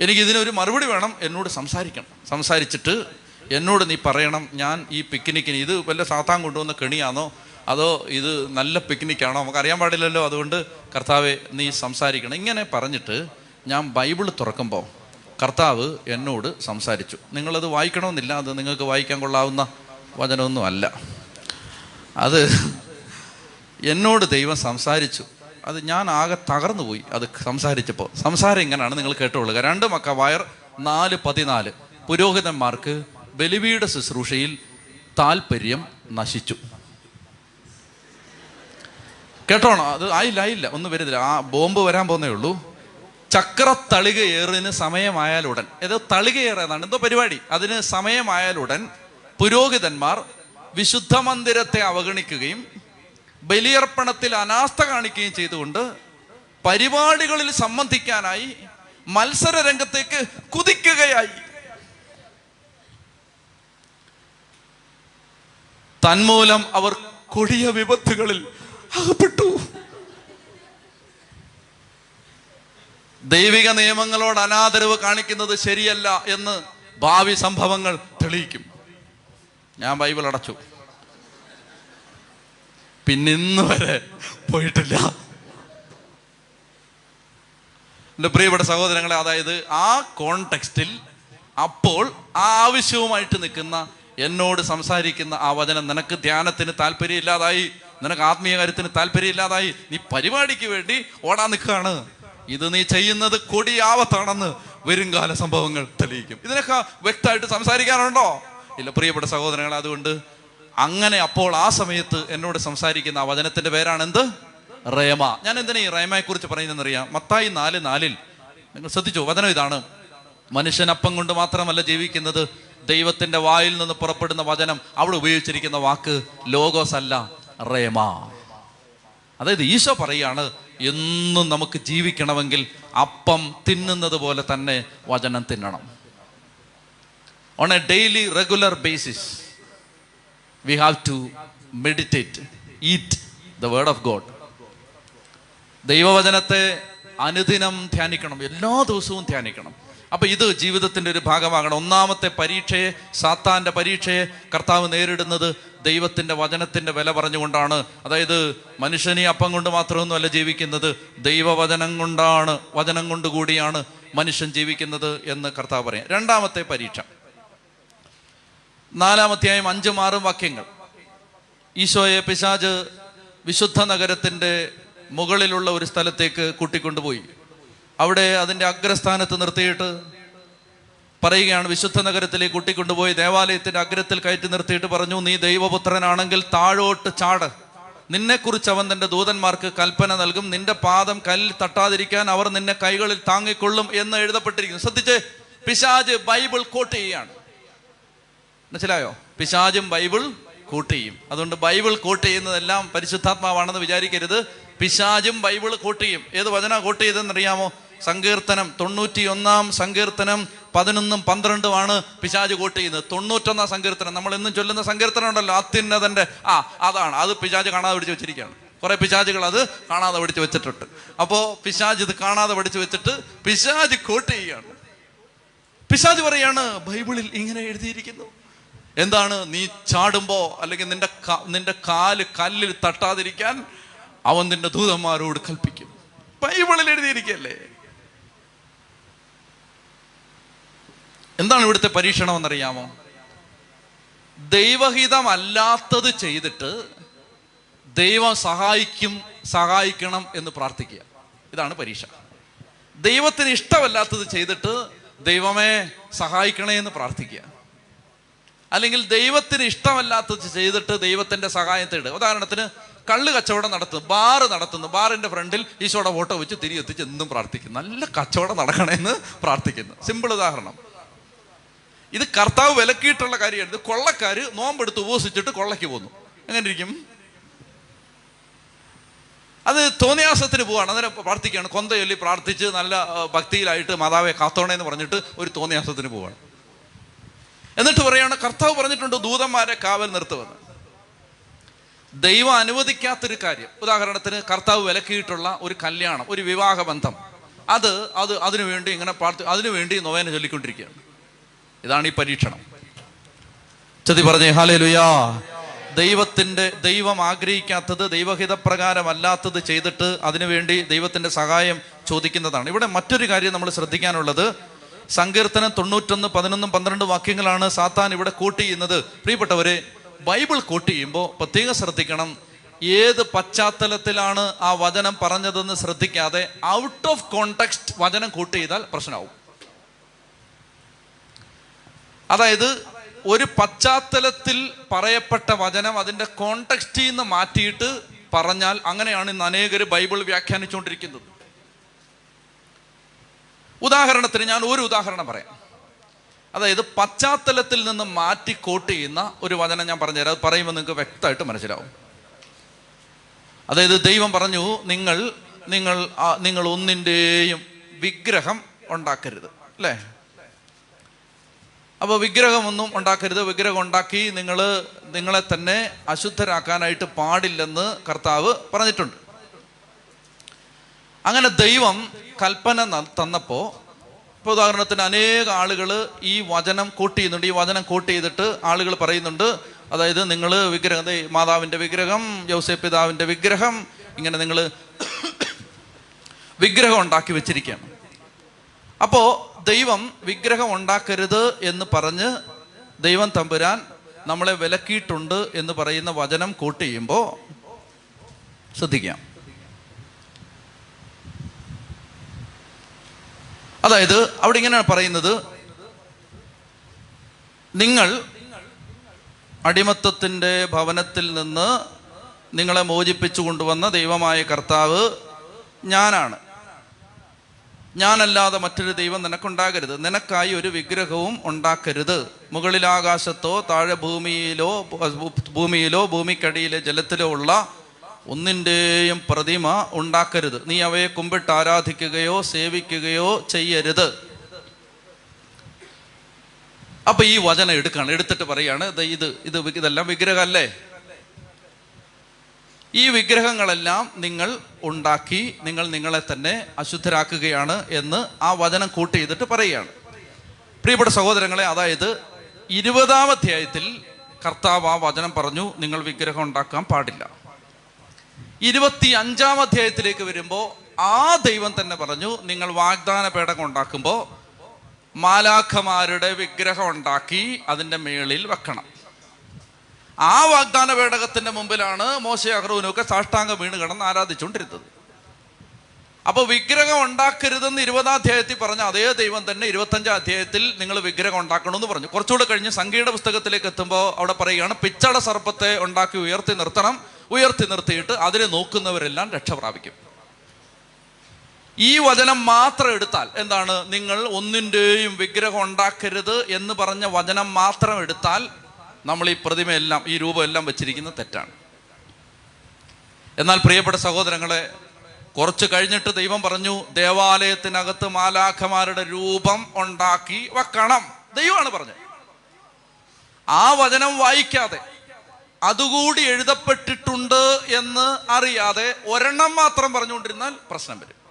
എനിക്ക് ഇതിനൊരു മറുപടി വേണം എന്നോട് സംസാരിക്കണം. സംസാരിച്ചിട്ട് എന്നോട് നീ പറയണം ഞാൻ ഈ പിക്നിക്കിന് ഇത് വല്ല സാത്താൻ കൊണ്ടുവന്ന കെണിയാണോ? അതോ ഇത് നല്ല പിക്നിക്കാണോ? നമുക്ക് അറിയാൻ പാടില്ലല്ലോ അതുകൊണ്ട് കർത്താവെ നീ സംസാരിക്കണം. ഇങ്ങനെ പറഞ്ഞിട്ട് ഞാൻ ബൈബിൾ തുറക്കുമ്പോൾ കർത്താവ് എന്നോട് സംസാരിച്ചു. നിങ്ങളത് വായിക്കണമെന്നില്ല അത് നിങ്ങൾക്ക് വായിക്കാൻ കൊള്ളാവുന്ന വചനമൊന്നും അല്ല അത് എന്നോട് ദൈവം സംസാരിച്ചു. അത് ഞാൻ ആകെ തകർന്നു പോയി അത് സംസാരിച്ചപ്പോൾ. സംസാരം ഇങ്ങനെയാണ് നിങ്ങൾ കേട്ടുകൊള്ളുക. രണ്ട് മക്ക വയർ നാല് പതിനാല്. പുരോഹിതന്മാർക്ക് ബലിവിയുടെ ശുശ്രൂഷയിൽ താല്പര്യം നശിച്ചു. കേട്ടോണോ? അത് ആയില്ല ആയില്ല. ഒന്നും വരുന്നില്ല ആ ബോംബ് വരാൻ പോകുന്നേ ഉള്ളൂ. ചക്ര തളികയേറിന് സമയമായാലുടൻ ഏതോ തളികയേറെന്നാണ് എന്തോ പരിപാടി? അതിന് സമയമായാലുടൻ പുരോഹിതന്മാർ വിശുദ്ധ മന്ദിരത്തെ അവഗണിക്കുകയും ബലിയർപ്പണത്തിൽ അനാസ്ഥ കാണിക്കുകയും ചെയ്തുകൊണ്ട് പരിപാടികളിൽ സംബന്ധിക്കാനായി മത്സര രംഗത്തേക്ക് കുതിക്കുകയായി. തന്മൂലം അവർ കൊടിയ വിപത്തുകളിൽ അകപ്പെട്ടു. ദൈവിക നിയമങ്ങളോട് അനാദരവ് കാണിക്കുന്നത് ശരിയല്ല എന്ന് ഭാവി സംഭവങ്ങൾ തെളിയിക്കും. ഞാൻ ബൈബിൾ അടച്ചു. പിന്നിന്ന് വരെ പോയിട്ടില്ല. എന്റെ പ്രിയപ്പെട്ട സഹോദരങ്ങളെ അതായത് ആ കോണ്ടെക്സ്റ്റിൽ അപ്പോൾ ആ ആവശ്യവുമായിട്ട് നിൽക്കുന്ന എന്നോട് സംസാരിക്കുന്ന ആ വചനം നിനക്ക് ധ്യാനത്തിന് താല്പര്യമില്ലാതായി നിനക്ക് ആത്മീയ കാര്യത്തിന് താല്പര്യമില്ലാതായി നീ പരിപാടിക്ക് വേണ്ടി ഓടാൻ നിൽക്കുകയാണ്. ഇത് നീ ചെയ്യുന്നത് കൊടിയാവത്താണെന്ന് വരുംകാല സംഭവങ്ങൾ തെളിയിക്കും. ഇതിനൊക്കെ വ്യക്തമായിട്ട് സംസാരിക്കാനുണ്ടോ? ഇല്ല പ്രിയപ്പെട്ട സഹോദരങ്ങൾ അതുകൊണ്ട് അങ്ങനെ അപ്പോൾ ആ സമയത്ത് എന്നോട് സംസാരിക്കുന്ന ആ വചനത്തിന്റെ പേരാണ് എന്ത് റേമ. ഞാൻ എന്തിനാ ഈ റേമയെ കുറിച്ച് പറയുന്നതെന്നറിയാം? മത്തായി നാല് നാലിൽ നിങ്ങൾ ശ്രദ്ധിച്ചു? വചനം ഇതാണ്. മനുഷ്യൻ അപ്പം കൊണ്ട് മാത്രമല്ല ജീവിക്കുന്നത്. ദൈവത്തിന്റെ വായിൽ നിന്ന് പുറപ്പെടുന്ന വചനം. അവിടെ ഉപയോഗിച്ചിരിക്കുന്ന വാക്ക് ലോഗോസ് അല്ല റേമ. അതായത് ഈശോ പറയാണ് എന്നും നമുക്ക് ജീവിക്കണമെങ്കിൽ അപ്പം തിന്നുന്നത് പോലെ തന്നെ വചനം തിന്നണം. On a daily regular basis we have to meditate eat the word of God ദൈവവചനത്തെ അനുദിനം ധ്യാനിക്കണം എല്ലാ ദിവസവും ധ്യാനിക്കണം. അപ്പൊ ഇത് ജീവിതത്തിന്റെ ഒരു ഭാഗമാകണം. ഒന്നാമത്തെ പരീക്ഷയെ സാത്താന്റെ പരീക്ഷയെ കർത്താവ് നേരിടുന്നത് ദൈവത്തിന്റെ വചനത്തിന്റെ വില പറഞ്ഞുകൊണ്ടാണ്. അതായത് മനുഷ്യനെ അപ്പം കൊണ്ട് മാത്രമൊന്നുമല്ല ജീവിക്കുന്നത് ദൈവവചനം കൊണ്ടാണ് വചനം കൊണ്ട് കൂടിയാണ് മനുഷ്യൻ ജീവിക്കുന്നത് എന്ന് കർത്താവ് പറയാം. രണ്ടാമത്തെ പരീക്ഷ. നാലാമധ്യായം അഞ്ചും ആറും വാക്യങ്ങൾ. ഈശോയെ പിശാജ് വിശുദ്ധ നഗരത്തിന്റെ മുകളിലുള്ള ഒരു സ്ഥലത്തേക്ക് കൂട്ടിക്കൊണ്ടുപോയി. അവിടെ അതിന്റെ അഗ്രസ്ഥാനത്ത് നിർത്തിയിട്ട് പറയുകയാണ് വിശുദ്ധ നഗരത്തിലേക്ക് കൂട്ടിക്കൊണ്ടുപോയി ദേവാലയത്തിന്റെ അഗ്രത്തിൽ കയറ്റി നിർത്തിയിട്ട് പറഞ്ഞു നീ ദൈവപുത്രനാണെങ്കിൽ താഴോട്ട് ചാട്. നിന്നെക്കുറിച്ച് അവൻ തന്റെ ദൂതന്മാർക്ക് കൽപ്പന നൽകും. നിന്റെ പാദം കല്ലിൽ തട്ടാതിരിക്കാൻ അവർ നിന്നെ കൈകളിൽ താങ്ങിക്കൊള്ളും എന്ന് എഴുതപ്പെട്ടിരിക്കുന്നു. ശ്രദ്ധിച്ച് പിശാജ് ബൈബിൾ കോട്ട് ചെയ്യാണ് മനസ്സിലായോ? പിശാചും ബൈബിൾ കൂട്ടിയും അതുകൊണ്ട് ബൈബിൾ കൂട്ട് ചെയ്യുന്നതെല്ലാം പരിശുദ്ധാത്മാവാണെന്ന് വിചാരിക്കരുത്. പിശാചും ബൈബിൾ കൂട്ടിയും ഏത് വചന കൂട്ട് ചെയ്തെന്ന് അറിയാമോ സങ്കീർത്തനം തൊണ്ണൂറ്റി ഒന്നാം സങ്കീർത്തനം പതിനൊന്നും പന്ത്രണ്ടുമാണ് പിശാജ് കോട്ട് ചെയ്യുന്നത്. തൊണ്ണൂറ്റൊന്നാം സങ്കീർത്തനം. നമ്മൾ എന്നും ചൊല്ലുന്ന സങ്കീർത്തനം ഉണ്ടല്ലോ. അത്യുന്നതന്റെ ആ അതാണ്. അത് പിശാജ് കാണാതെ പിടിച്ച് വെച്ചിരിക്കുകയാണ്. കുറെ പിശാജുകൾ അത് കാണാതെ പിടിച്ച് വെച്ചിട്ടുണ്ട്. അപ്പോ പിശാജ് ഇത് കാണാതെ പിടിച്ച് വെച്ചിട്ട് പിശാജ് കോട്ട് ചെയ്യുകയാണ് പിശാജ് പറയാണ് ബൈബിളിൽ ഇങ്ങനെ എഴുതിയിരിക്കുന്നു. എന്താണ് നീ ചാടുമ്പോ അല്ലെങ്കിൽ നിന്റെ നിന്റെ കാൽ കല്ലിൽ തട്ടാതിരിക്കാൻ അവൻ നിന്റെ ദൂതന്മാരോട് കൽപ്പിക്കും. ബൈബിളിൽ എഴുതിയിരിക്കല്ലേ എന്താണ് ഇവിടുത്തെ പരീക്ഷണം എന്നറിയാമോ? ദൈവഹിതമല്ലാത്തത് ചെയ്തിട്ട് ദൈവം സഹായിക്കും സഹായിക്കണം എന്ന് പ്രാർത്ഥിക്കുക. ഇതാണ് പരീക്ഷ. ദൈവത്തിന് ഇഷ്ടമല്ലാത്തത് ചെയ്തിട്ട് ദൈവമേ സഹായിക്കണേ എന്ന് പ്രാർത്ഥിക്കുക. അല്ലെങ്കിൽ ദൈവത്തിന് ഇഷ്ടമല്ലാത്തത് ചെയ്തിട്ട് ദൈവത്തിന്റെ സഹായം തേടുക ഉദാഹരണത്തിന് കള്ള് കച്ചവടം നടത്തുന്നു ബാറ് നടത്തുന്നു ബാറിന്റെ ഫ്രണ്ടിൽ ഈശോയുടെ ഫോട്ടോ വെച്ച് തിരി എത്തിച്ച് എന്നും പ്രാർത്ഥിക്കുന്നു. നല്ല കച്ചവടം നടക്കണമെന്ന് പ്രാർത്ഥിക്കുന്നു. സിമ്പിൾ ഉദാഹരണം. ഇത് കർത്താവ് വിലക്കിയിട്ടുള്ള കാര്യമാണ്. ഇത് കൊള്ളക്കാർ നോമ്പെടുത്ത് ഉപസിച്ചിട്ട് കൊള്ളയ്ക്ക് പോന്നു. എങ്ങനെ ഇരിക്കും അത് തോന്നിയാസത്തിന് പോവാണ്. അന്നേരം പ്രാർത്ഥിക്കുകയാണ്. കൊന്തയൊല്ലി പ്രാർത്ഥിച്ച് നല്ല ഭക്തിയിലായിട്ട് മാതാവെ കാത്തോണേ എന്ന് പറഞ്ഞിട്ട് ഒരു തോന്നിയാസത്തിന് പോവാണ്. എന്നിട്ട് പറയാണ് കർത്താവ് പറഞ്ഞിട്ടുണ്ട് ദൂതന്മാരെ കാവൽ നിർത്തുമെന്ന്. ദൈവം അനുവദിക്കാത്തൊരു കാര്യം. ഉദാഹരണത്തിന് കർത്താവ് വിലക്കിയിട്ടുള്ള ഒരു കല്യാണം ഒരു വിവാഹ ബന്ധം. അത് അത് അതിനുവേണ്ടി ഇങ്ങനെ പ്രാർത്ഥി അതിനുവേണ്ടി നൊവേന ചൊല്ലിക്കൊണ്ടിരിക്കുകയാണ്. ഇതാണ് ഈ പരീക്ഷണം. ചതി പറഞ്ഞേ ഹാലേ ലുയാ ദൈവത്തിന്റെ ദൈവം ആഗ്രഹിക്കാത്തത് ദൈവഹിതപ്രകാരമല്ലാത്തത് ചെയ്തിട്ട് അതിനുവേണ്ടി ദൈവത്തിന്റെ സഹായം ചോദിക്കുന്നതാണ്. ഇവിടെ മറ്റൊരു കാര്യം നമ്മൾ ശ്രദ്ധിക്കാനുള്ളത് സങ്കീർത്തനം തൊണ്ണൂറ്റൊന്ന് പതിനൊന്നും പന്ത്രണ്ട് വാക്യങ്ങളാണ് സാത്താൻ ഇവിടെ കോട്ട് ചെയ്യുന്നത്. പ്രിയപ്പെട്ടവരെ ബൈബിൾ കോട്ട് ചെയ്യുമ്പോൾ പ്രത്യേകം ശ്രദ്ധിക്കണം. ഏത് പശ്ചാത്തലത്തിലാണ് ആ വചനം പറഞ്ഞതെന്ന് ശ്രദ്ധിക്കാതെ ഔട്ട് ഓഫ് കോണ്ടെക്സ്റ്റ് വചനം കൂട്ട് ചെയ്താൽ പ്രശ്നമാവും. അതായത് ഒരു പശ്ചാത്തലത്തിൽ പറയപ്പെട്ട വചനം അതിന്റെ കോണ്ടെക്സ്റ്റിൽ നിന്ന് മാറ്റിയിട്ട് പറഞ്ഞാൽ അങ്ങനെയാണ് ഇന്ന് അനേകർ ബൈബിൾ വ്യാഖ്യാനിച്ചുകൊണ്ടിരിക്കുന്നത്. ഉദാഹരണത്തിന് ഞാൻ ഒരു ഉദാഹരണം പറയാം. അതായത് പശ്ചാത്തലത്തിൽ നിന്ന് മാറ്റി കോട്ട് ചെയ്യുന്ന ഒരു വചനം ഞാൻ പറഞ്ഞുതരാം. അത് പറയുമ്പോൾ നിങ്ങൾക്ക് വ്യക്തമായിട്ട് മനസ്സിലാവും. അതായത് ദൈവം പറഞ്ഞു നിങ്ങൾ നിങ്ങൾ നിങ്ങൾ ഒന്നിന്റെയും വിഗ്രഹം ഉണ്ടാക്കരുത്. അല്ലേ? അപ്പോൾ വിഗ്രഹമൊന്നും ഉണ്ടാക്കരുത്. വിഗ്രഹം ഉണ്ടാക്കി നിങ്ങൾ നിങ്ങളെ തന്നെ അശുദ്ധരാക്കാനായിട്ട് പാടില്ലെന്ന് കർത്താവ് പറഞ്ഞിട്ടുണ്ട്. അങ്ങനെ ദൈവം കൽപ്പന തന്നപ്പോൾ തന്നപ്പോ ഇപ്പൊ ഉദാഹരണത്തിന് അനേക ആളുകൾ ഈ വചനം കോട്ട് ചെയ്യുന്നുണ്ട്. ഈ വചനം കോട്ട് ചെയ്തിട്ട് ആളുകൾ പറയുന്നുണ്ട്. അതായത് നിങ്ങൾ വിഗ്രഹം മാതാവിന്റെ വിഗ്രഹം ജോസഫ് പിതാവിന്റെ വിഗ്രഹം ഇങ്ങനെ നിങ്ങൾ വിഗ്രഹം ഉണ്ടാക്കി വെച്ചിരിക്കുകയാണ്. അപ്പോ ദൈവം വിഗ്രഹം ഉണ്ടാക്കരുത് എന്ന് പറഞ്ഞ് ദൈവം തമ്പുരാൻ നമ്മളെ വിലക്കിയിട്ടുണ്ട് എന്ന് പറയുന്ന വചനം കോട്ട് ചെയ്യുമ്പോൾ ശ്രദ്ധിക്കാം. അതായത് അവിടെ ഇങ്ങനെയാണ് പറയുന്നത് നിങ്ങൾ അടിമത്തത്തിന്റെ ഭവനത്തിൽ നിന്ന് നിങ്ങളെ മോചിപ്പിച്ചു കൊണ്ടുവന്ന ദൈവമായ കർത്താവ് ഞാനാണ്. ഞാനല്ലാതെ മറ്റൊരു ദൈവം നിനക്കുണ്ടാകരുത്. നിനക്കായി ഒരു വിഗ്രഹവും ഉണ്ടാക്കരുത്. മുകളിലാകാശത്തോ താഴെ ഭൂമിയിലോ ഭൂമിയിലോ ഭൂമിക്കടിയിലെ ജലത്തിലോ ഉള്ള ഒന്നിന്റെയും പ്രതിമ ഉണ്ടാക്കരുത്. നീ അവയെ കുമ്പിട്ട് ആരാധിക്കുകയോ സേവിക്കുകയോ ചെയ്യരുത്. അപ്പൊ ഈ വചനം എടുക്കാണ്. എടുത്തിട്ട് പറയാണ് ഇത് ഇത് ഇതെല്ലാം വിഗ്രഹമല്ലേ ഈ വിഗ്രഹങ്ങളെല്ലാം നിങ്ങൾ ഉണ്ടാക്കി നിങ്ങൾ നിങ്ങളെ തന്നെ അശുദ്ധരാക്കുകയാണ് എന്ന് ആ വചനം കൂട്ടി ചെയ്തിട്ട് പറയുകയാണ്. പ്രിയപ്പെട്ട സഹോദരങ്ങളെ അതായത് ഇരുപതാം അധ്യായത്തിൽ കർത്താവ് ആ വചനം പറഞ്ഞു നിങ്ങൾ വിഗ്രഹം ഉണ്ടാക്കാൻ പാടില്ല. ഇരുപത്തി അഞ്ചാം അധ്യായത്തിലേക്ക് വരുമ്പോൾ ആ ദൈവം തന്നെ പറഞ്ഞു നിങ്ങൾ വാഗ്ദാന പേടകം ഉണ്ടാക്കുമ്പോൾ മാലാഖമാരുടെ വിഗ്രഹം ഉണ്ടാക്കി അതിന്റെ മേളിൽ വെക്കണം. ആ വാഗ്ദാന പേടകത്തിന്റെ മുമ്പിലാണ് മോശ അഹ്റൂനൊക്കെ സാഷ്ടാംഗം വീണ് കിടന്ന് ആരാധിച്ചുകൊണ്ടിരുന്നത്. അപ്പൊ വിഗ്രഹം ഉണ്ടാക്കരുതെന്ന് ഇരുപതാം അധ്യായത്തിൽ പറഞ്ഞ അതേ ദൈവം തന്നെ ഇരുപത്തഞ്ചാം അധ്യായത്തിൽ നിങ്ങൾ വിഗ്രഹം ഉണ്ടാക്കണമെന്ന് പറഞ്ഞു. കുറച്ചുകൂടെ കഴിഞ്ഞ് സംഗീത പുസ്തകത്തിലേക്ക് എത്തുമ്പോൾ അവിടെ പറയുകയാണ് പിച്ചട സർപ്പത്തെ ഉണ്ടാക്കി ഉയർത്തി നിർത്തണം ഉയർത്തി നിർത്തിയിട്ട് അതിനെ നോക്കുന്നവരെല്ലാം രക്ഷ പ്രാപിക്കും. ഈ വചനം മാത്രം എടുത്താൽ എന്താണ്? നിങ്ങൾ ഒന്നിന്റെയും വിഗ്രഹം ഉണ്ടാക്കരുത് എന്ന് പറഞ്ഞ വചനം മാത്രം എടുത്താൽ നമ്മൾ ഈ പ്രതിമയെല്ലാം ഈ രൂപമെല്ലാം വെച്ചിരിക്കുന്ന തെറ്റാണ്. എന്നാൽ പ്രിയപ്പെട്ട സഹോദരങ്ങളെ കുറച്ച് കഴിഞ്ഞിട്ട് ദൈവം പറഞ്ഞു ദേവാലയത്തിനകത്ത് മാലാഖമാരുടെ രൂപം ഉണ്ടാക്കി വെക്കണം. ദൈവമാണ് പറഞ്ഞത്. ആ വചനം വായിക്കാതെ അതുകൂടി എഴുതപ്പെട്ടിട്ടുണ്ട് എന്ന് അറിയാതെ ഒരെണ്ണം മാത്രം പറഞ്ഞുകൊണ്ടിരുന്നാൽ പ്രശ്നം വരും.